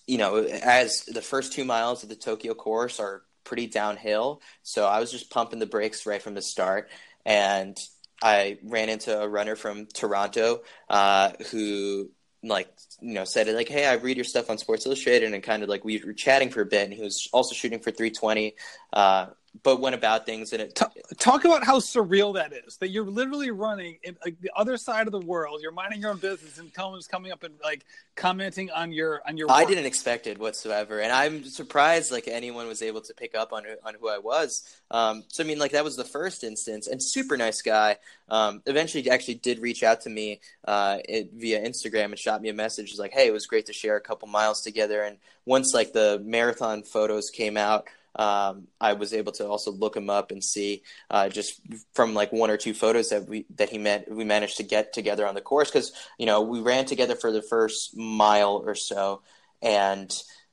you know, as the first two miles of the Tokyo course are pretty downhill, so I was just pumping the brakes right from the start, and I ran into a runner from Toronto uh, who like you know said like hey i read your stuff on sports illustrated and kind of like we were chatting for a bit and he was also shooting for 320 uh, but went about things and it talk, talk, about how surreal that is that you're literally running in like the other side of the world you're minding your own business and combs coming up and like commenting on your on your work. i didn't expect it whatsoever and i'm surprised like anyone was able to pick up on on who i was um, so i mean like that was the first instance and super nice guy um, eventually actually did reach out to me uh, it, via instagram and shot me a message He's like hey it was great to share a couple miles together and once like the marathon photos came out um, I was able to also look him up and see uh, just from like one or two photos that we that he met we managed to get together on the course. Because you know we ran together for the first mile or so. And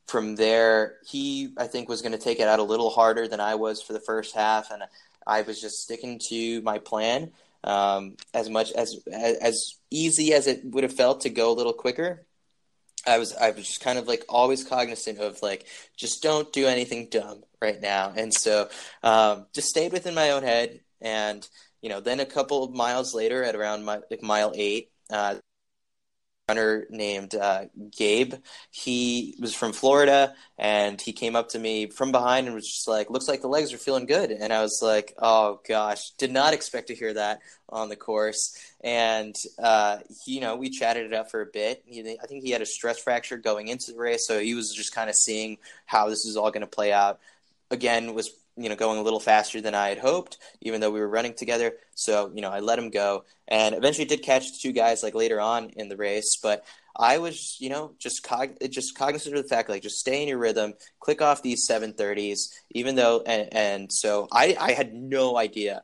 from there he I think was going to take it out a little harder than I was for the first half. And I was just sticking to my plan um, as much as as easy as it would have felt to go a little quicker I was I was just kind of like always cognizant of like just don't do anything dumb right now, and so um, just stayed within my own head. And you know, then a couple of miles later, at around my, like mile eight, uh, named uh, Gabe. He was from Florida, and he came up to me from behind and was just like, "Looks like the legs are feeling good." And I was like, "Oh gosh, did not expect to hear that on the course." And uh, you know, we chatted it up for a bit. He, I think he had a stress fracture going into the race, so he was just kind of seeing how this is all going to play out. Again, was you know going a little faster than I had hoped, even though we were running together. So you know I let him go, and eventually did catch the two guys like later on in the race. But I was you know just cog- just cognizant of the fact like just stay in your rhythm, click off these seven thirties, even though and, and so I I had no idea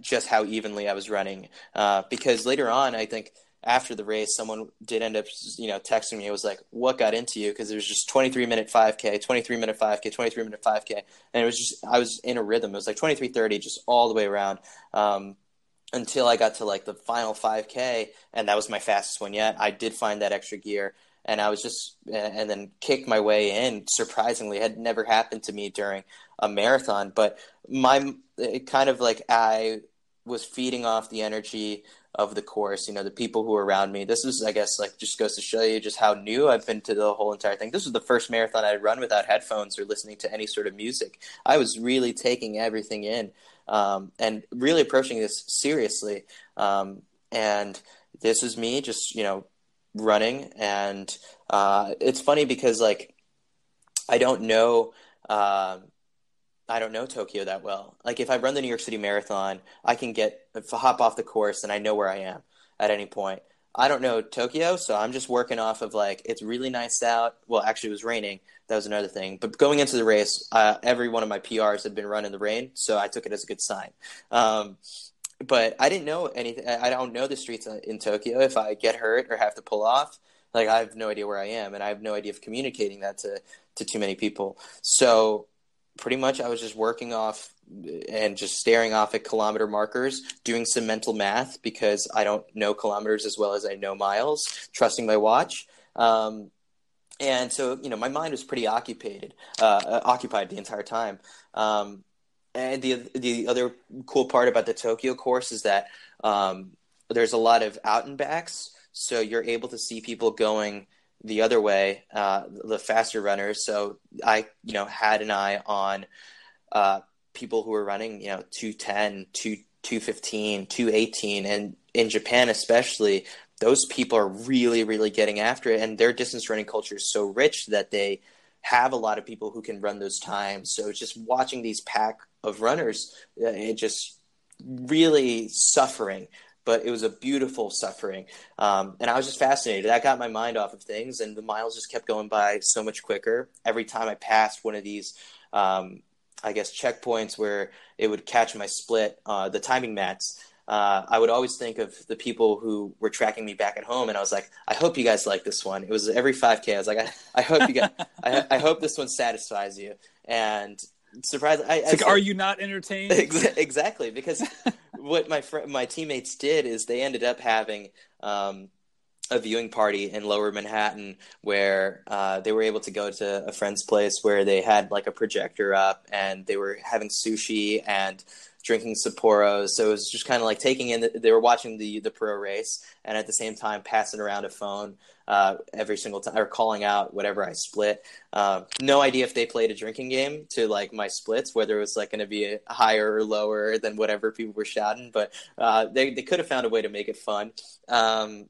just how evenly I was running uh, because later on I think after the race, someone did end up, you know, texting me. It was like, "What got into you?" Because it was just 23 minute 5K, 23 minute 5K, 23 minute 5K, and it was just I was in a rhythm. It was like 23:30, just all the way around. Um, until I got to like the final 5K, and that was my fastest one yet. I did find that extra gear, and I was just and then kicked my way in. Surprisingly, it had never happened to me during a marathon, but my it kind of like I was feeding off the energy of the course, you know, the people who were around me. This was, I guess, like just goes to show you just how new I've been to the whole entire thing. This was the first marathon I'd run without headphones or listening to any sort of music. I was really taking everything in um, and really approaching this seriously. Um, and this was me just, you know, running. And uh, it's funny because, like, I don't know. Uh, I don't know Tokyo that well. Like if I run the New York City Marathon, I can get hop off the course and I know where I am at any point. I don't know Tokyo, so I'm just working off of like it's really nice out. Well, actually, it was raining. That was another thing. But going into the race, uh, every one of my PRs had been run in the rain, so I took it as a good sign. Um, but I didn't know anything. I don't know the streets in Tokyo. If I get hurt or have to pull off, like I have no idea where I am, and I have no idea of communicating that to to too many people. So pretty much I was just working off and just staring off at kilometer markers, doing some mental math because I don't know kilometers as well as I know miles, trusting my watch. Um, and so, you know, my mind was pretty occupied, uh, occupied the entire time. Um, and the the other cool part about the Tokyo course is that um, there's a lot of out and backs, so you're able to see people going the other way, uh, the faster runners. So I, you know, had an eye on uh, people who were running, you know, 210, 2, 215, 218. And in Japan, especially, those people are really, really getting after it. And their distance running culture is so rich that they have a lot of people who can run those times. So just watching these pack of runners, uh, it just really suffering but it was a beautiful suffering. Um, and I was just fascinated. That got my mind off of things, and the miles just kept going by so much quicker. Every time I passed one of these, um, I guess, checkpoints where it would catch my split, uh, the timing mats. Uh, I would always think of the people who were tracking me back at home, and I was like, "I hope you guys like this one." It was every 5K. I was like, "I, I hope you guys, *laughs* I, I hope this one satisfies you." And surprised. I, I like, said, are you not entertained? *laughs* exactly, because *laughs* what my fr- my teammates did is they ended up having um, a viewing party in Lower Manhattan where uh, they were able to go to a friend's place where they had like a projector up and they were having sushi and drinking Sapporo. So it was just kind of like taking in. The, they were watching the the pro race, and at the same time passing around a phone uh, every single time or calling out whatever I split. Uh, no idea if they played a drinking game to like my splits, whether it was like going to be higher or lower than whatever people were shouting, but uh, they they could have found a way to make it fun. Um,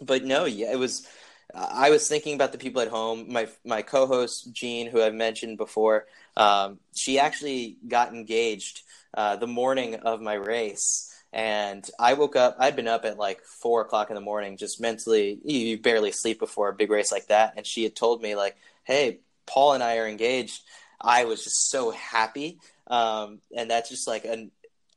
but no, yeah, it was. I was thinking about the people at home. My my co-host Jean, who I've mentioned before, um, she actually got engaged uh, the morning of my race. And I woke up, I'd been up at like four o'clock in the morning, just mentally, you barely sleep before a big race like that. And she had told me, like, hey, Paul and I are engaged. I was just so happy. Um, and that's just like an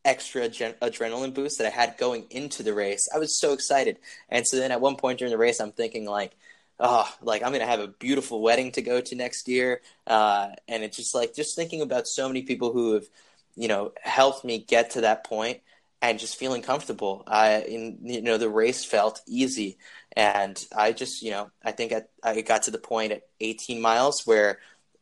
extra adrenaline boost that I had going into the race. I was so excited. And so then at one point during the race, I'm thinking, like, oh, like I'm gonna have a beautiful wedding to go to next year, uh, and it's just like just thinking about so many people who have, you know, helped me get to that point, and just feeling comfortable. I, in, you know, the race felt easy, and I just, you know, I think I, I got to the point at 18 miles where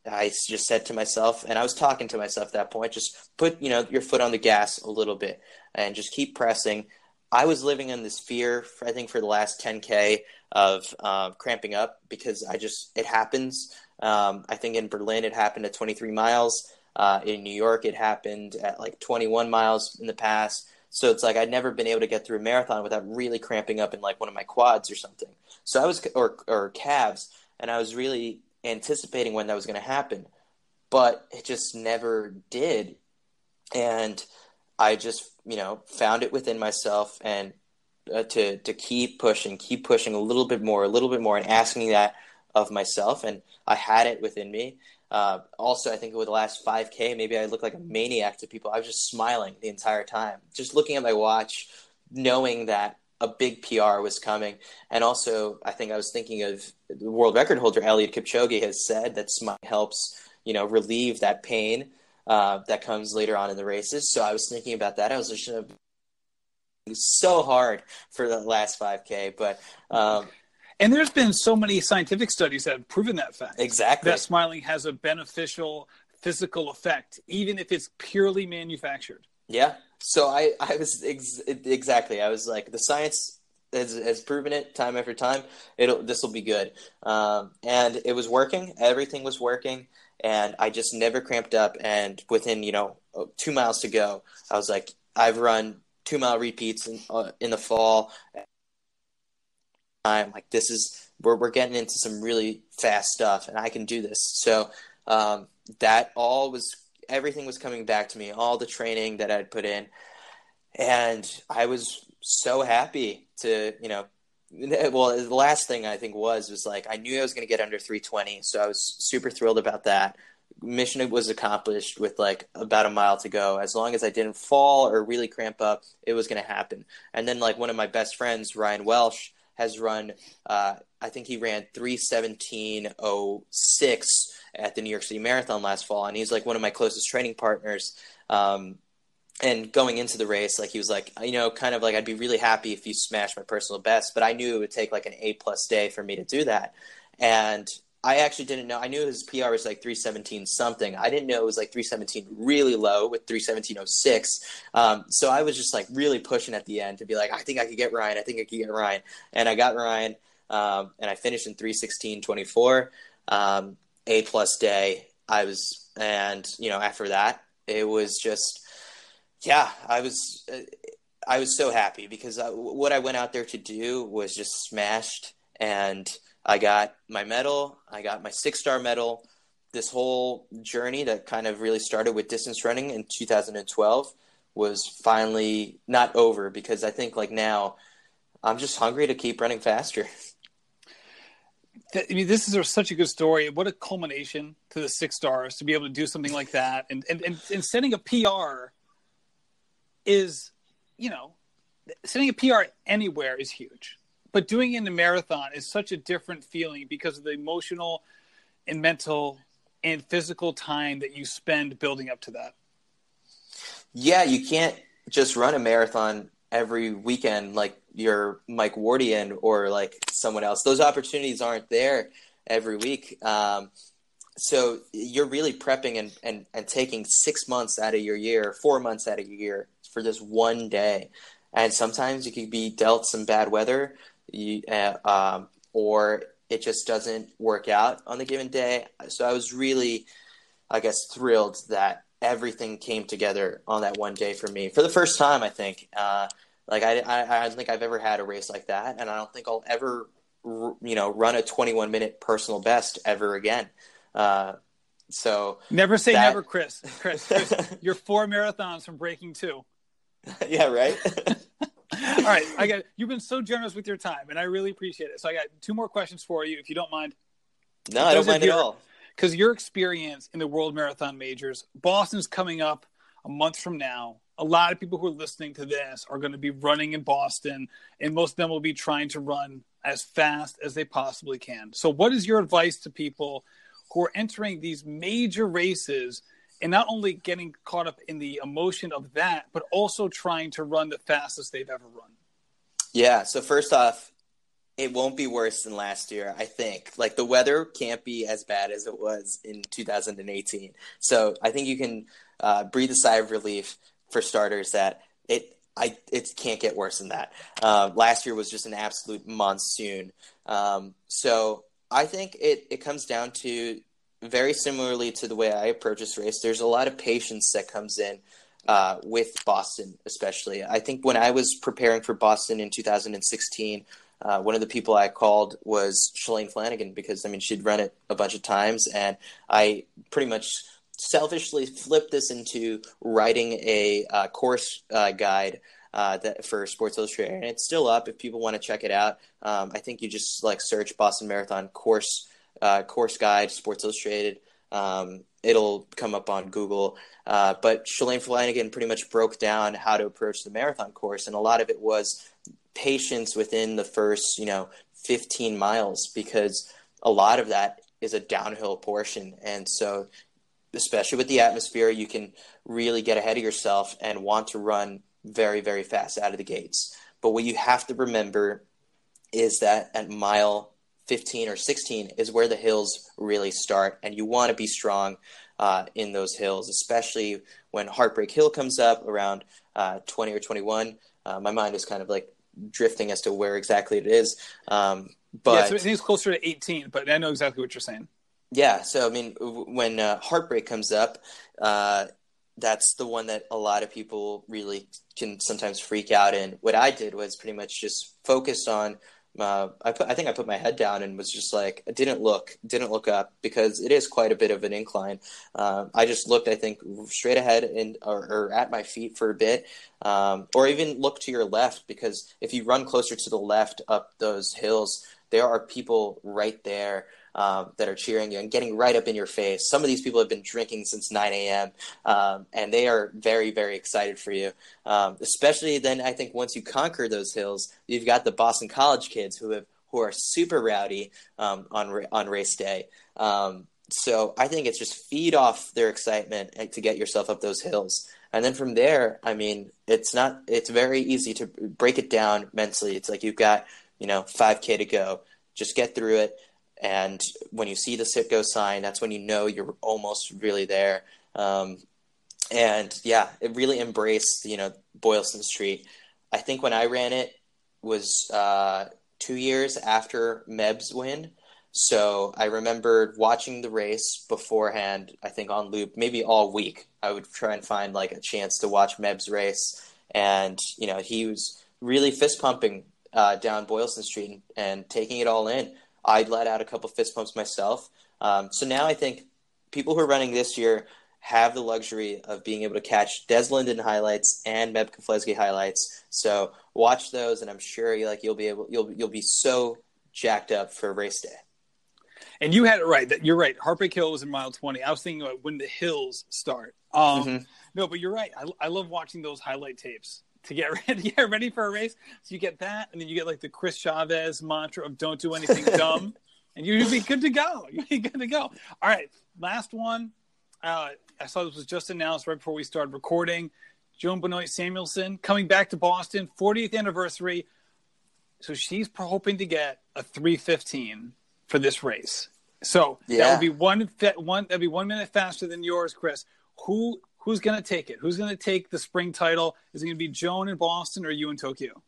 I just said to myself, and I was talking to myself at that point, just put, you know, your foot on the gas a little bit, and just keep pressing. I was living in this fear, for, I think, for the last 10k of uh, cramping up because I just it happens. Um, I think in Berlin it happened at 23 miles. Uh, in New York it happened at like 21 miles in the past. So it's like I'd never been able to get through a marathon without really cramping up in like one of my quads or something. So I was or or calves, and I was really anticipating when that was going to happen, but it just never did. And I just you know found it within myself and uh, to to keep pushing, keep pushing a little bit more, a little bit more, and asking that of myself. And I had it within me. Uh, also, I think with the last 5K, maybe I looked like a maniac to people. I was just smiling the entire time, just looking at my watch, knowing that a big PR was coming. And also, I think I was thinking of the world record holder Eliud Kipchoge has said that smiling helps, you know, relieve that pain uh, that comes later on in the races. So I was thinking about that. I was just so hard for the last 5K, but. Um, and there's been so many scientific studies that have proven that fact. Exactly. That smiling has a beneficial physical effect, even if it's purely manufactured. Yeah. So I, I was ex- exactly. I was like, the science has, has proven it time after time. It'll this will be good. Um, and it was working. Everything was working, and I just never cramped up. And within you know two miles to go, I was like, I've run two mile repeats in, uh, in the fall. I'm like, this is we're we're getting into some really fast stuff, and I can do this. So um, that all was everything was coming back to me, all the training that I'd put in, and I was so happy to you know. *laughs* Well, the last thing I think was was like I knew I was going to get under 320, so I was super thrilled about that mission was accomplished with like about a mile to go. As long as I didn't fall or really cramp up, it was going to happen. And then like one of my best friends, Ryan Welsh, has run. Uh, I think he ran three seventeen oh six at the New York City Marathon last fall, and he's like one of my closest training partners. Um, and going into the race, like he was like, you know, kind of like I'd be really happy if you smashed my personal best, but I knew it would take like an A plus day for me to do that. And I actually didn't know. I knew his PR was like 317 something. I didn't know it was like 317 really low with 317.06. Um, so I was just like really pushing at the end to be like, I think I could get Ryan. I think I could get Ryan. And I got Ryan. Um, and I finished in 316.24. Um, a plus day. I was, and you know, after that, it was just, yeah, I was, uh, I was so happy because I, what I went out there to do was just smashed and I got my medal, I got my six star medal. This whole journey that kind of really started with distance running in 2012 was finally not over because I think like now I'm just hungry to keep running faster. *laughs* I mean, this is such a good story. What a culmination to the six stars to be able to do something like that, and and and, and setting a PR is, you know, setting a PR anywhere is huge but doing it in a marathon is such a different feeling because of the emotional and mental and physical time that you spend building up to that. Yeah, you can't just run a marathon every weekend like you're Mike Wardian or like someone else. Those opportunities aren't there every week. Um, so you're really prepping and, and, and taking six months out of your year, four months out of your year for this one day. And sometimes you could be dealt some bad weather, you, uh, um, or it just doesn't work out on the given day. So I was really, I guess, thrilled that everything came together on that one day for me for the first time. I think, uh, like I, I, I don't think I've ever had a race like that, and I don't think I'll ever, you know, run a 21 minute personal best ever again. Uh, so never say that... never, Chris. Chris, Chris *laughs* you're four marathons from breaking two. *laughs* yeah, right. *laughs* All right, I got. You've been so generous with your time, and I really appreciate it. So I got two more questions for you, if you don't mind. No, I don't mind at all. Because your experience in the World Marathon Majors, Boston's coming up a month from now. A lot of people who are listening to this are going to be running in Boston, and most of them will be trying to run as fast as they possibly can. So, what is your advice to people who are entering these major races and not only getting caught up in the emotion of that, but also trying to run the fastest they've ever run? Yeah. So first off, it won't be worse than last year, I think. Like the weather can't be as bad as it was in 2018. So I think you can uh, breathe a sigh of relief for starters that it I it can't get worse than that. Uh, last year was just an absolute monsoon. Um, so I think it it comes down to very similarly to the way I approach this race. There's a lot of patience that comes in uh, with Boston, especially. I think when I was preparing for Boston in 2016, uh, one of the people I called was Shalane Flanagan because I mean she'd run it a bunch of times, and I pretty much selfishly flipped this into writing a uh, course uh, guide. Uh, that for Sports Illustrated, and it's still up if people want to check it out. Um, I think you just like search Boston Marathon course uh, course guide, Sports Illustrated. Um, it'll come up on Google. Uh, but Shalane Flanagan pretty much broke down how to approach the marathon course, and a lot of it was patience within the first, you know, 15 miles because a lot of that is a downhill portion, and so especially with the atmosphere, you can really get ahead of yourself and want to run very, very fast out of the gates. But what you have to remember is that at mile 15 or 16 is where the hills really start, and you want to be strong uh, in those hills, especially when Heartbreak Hill comes up around uh, 20 or 21. Uh, my mind is kind of like drifting as to where exactly it is. Um, but yeah, so it's closer to 18, but I know exactly what you're saying. Yeah, so I mean, when uh, Heartbreak comes up, uh, that's the one that a lot of people really can sometimes freak out in. What I did was pretty much just focus on uh, I put, I think I put my head down and was just like, didn't look, didn't look up because it is quite a bit of an incline. Uh, I just looked, I think, straight ahead and or, or at my feet for a bit, um, or even look to your left because if you run closer to the left up those hills, there are people right there um, that are cheering you and getting right up in your face. Some of these people have been drinking since 9 a.m. Um, and they are very, very excited for you. Um, especially then, I think once you conquer those hills, you've got the Boston College kids who have who are super rowdy um, on on race day. Um, so I think it's just feed off their excitement to get yourself up those hills. And then from there, I mean, it's not, it's very easy to break it down mentally. It's like you've got, you know, 5K to go. Just get through it. And when you see the Citgo sign, that's when you know you're almost really there. Um, and yeah, it really embraced, you know, Boylston Street. I think when I ran it was uh, two years after Meb's win. So I remembered watching the race beforehand, I think on loop, maybe all week. I would try and find like a chance to watch Meb's race. And, you know, he was really fist pumping uh, down Boylston Street and, and taking it all in. I let out a couple fist pumps myself. Um, so now I think people who are running this year have the luxury of being able to catch Des Linden highlights and Meb Keflezighi highlights. So watch those, and I'm sure you like you'll be able you'll you'll be so jacked up for race day. And you had it right. That you're right. Heartbreak Hill was in mile 20. I was thinking about when the hills start. Um, mm-hmm. No, but you're right. I, I love watching those highlight tapes to get *laughs* ready, get ready for a race. So you get that, and then you get like the Chris Chavez mantra of "Don't do anything *laughs* dumb," and you'll be good to go. You'll be good to go. All right, last one. Uh, I saw this was just announced right before we started recording. Joan Benoit Samuelson coming back to Boston, 40th anniversary. So she's hoping to get a 315 for this race. So Yeah. that would be one one that'd be one minute faster than yours, Chris. Who who's gonna take it? Who's gonna take the spring title? Is it gonna be Joan in Boston or you in Tokyo?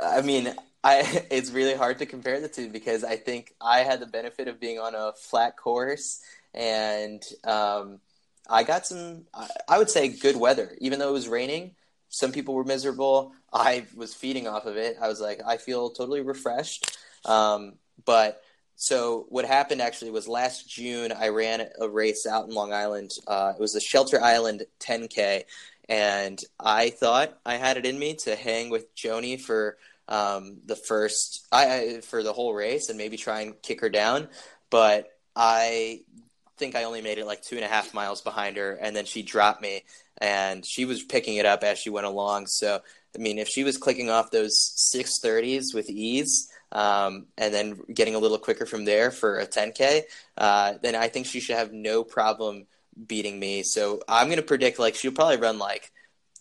I mean, I *laughs* it's really hard to compare the two because I think I had the benefit of being on a flat course and um, I got some, I would say, good weather. Even though it was raining, some people were miserable. I was feeding off of it. I was like, I feel totally refreshed. Um, but so what happened actually was last June I ran a race out in Long Island. Uh, it was the Shelter Island 10K, and I thought I had it in me to hang with Joni for um, the first I, I for the whole race and maybe try and kick her down. But I think I only made it like two and a half miles behind her, and then she dropped me, and she was picking it up as she went along. So I mean, if she was clicking off those six thirties with ease, um, and then getting a little quicker from there for a 10k, uh, then I think she should have no problem beating me. So I'm going to predict like she'll probably run like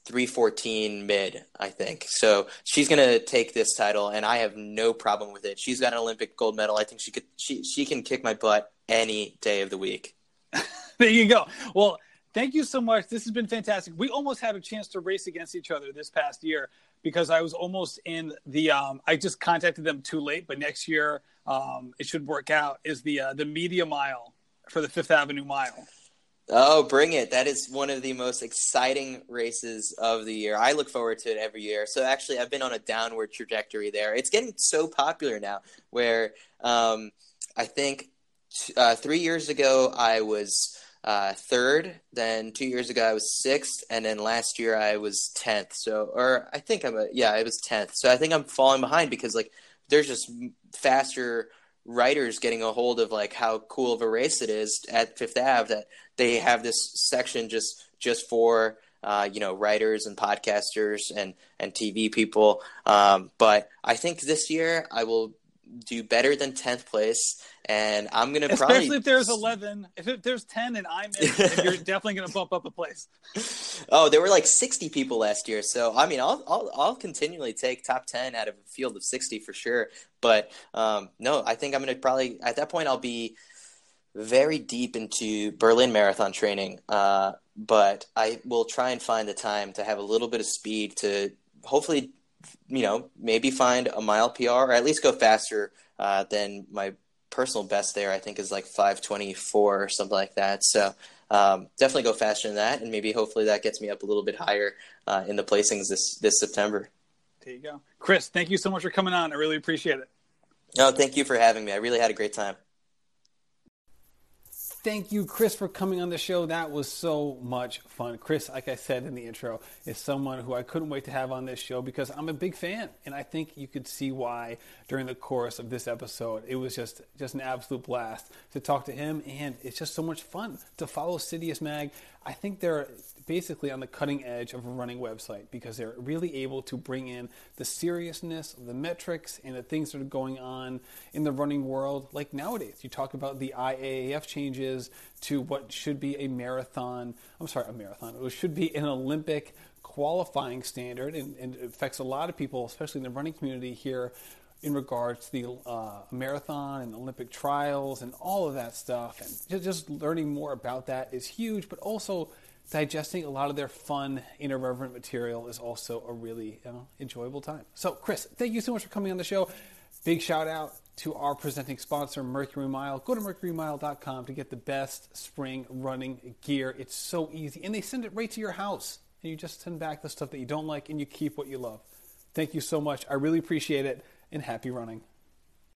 314 mid, I think. So she's going to take this title, and I have no problem with it. She's got an Olympic gold medal. I think she could she she can kick my butt any day of the week. *laughs* There you go. Well, thank you so much. This has been fantastic. We almost had a chance to race against each other this past year because I was almost in the. Um, I just contacted them too late, but next year um, it should work out. Is the uh, the media mile for the Fifth Avenue Mile? Oh, bring it. That is one of the most exciting races of the year. I look forward to it every year. So actually, I've been on a downward trajectory there. It's getting so popular now where um, I think uh, three years ago I was uh, third, then two years ago I was sixth, and then last year I was 10th. So, or I think I'm a, yeah, I was 10th. So I think I'm falling behind because like there's just faster writers getting a hold of like how cool of a race it is at Fifth Ave that they have this section just just for uh, you know writers and podcasters and and TV people. Um, but I think this year I will do better than tenth place, and I'm gonna Especially probably if there's eleven. If there's ten and I'm in, you're *laughs* definitely to bump up a place. Oh, there were like 60 people last year. So, I mean, I'll, I'll, I'll continually take top 10 out of a field of 60 for sure. But um, no, I think I'm to probably, at that point, I'll be very deep into Berlin marathon training. Uh, but I will try and find the time to have a little bit of speed to hopefully, you know, maybe find a mile PR or at least go faster uh, than my personal best there. I think is like 524 or something like that. So, um, definitely go faster than that, and maybe hopefully that gets me up a little bit higher uh, in the placings this this September. There you go, Chris. Thank you so much for coming on. I really appreciate it. No, thank you for having me. I really had a great time. Thank you, Chris, for coming on the show. That was so much fun. Chris, like I said in the intro, is someone who I couldn't wait to have on this show because I'm a big fan, and I think you could see why during the course of this episode. It was just just an absolute blast to talk to him, and it's just so much fun to follow Citius Mag. I think they're basically on the cutting edge of a running website because they're really able to bring in the seriousness of the metrics and the things that are going on in the running world. Like nowadays, you talk about the IAAF changes to what should be a marathon. I'm sorry, a marathon. It should be an Olympic qualifying standard, and, and it affects a lot of people, especially in the running community here in regards to the uh, marathon and Olympic trials and all of that stuff. And just learning more about that is huge, but also digesting a lot of their fun, irreverent material is also a really you know, enjoyable time. So, Chris, thank you so much for coming on the show. Big shout out to our presenting sponsor, Mercury Mile. Go to mercurymile.com to get the best spring running gear. It's so easy, and they send it right to your house. And you just send back the stuff that you don't like, and you keep what you love. Thank you so much. I really appreciate it, and happy running.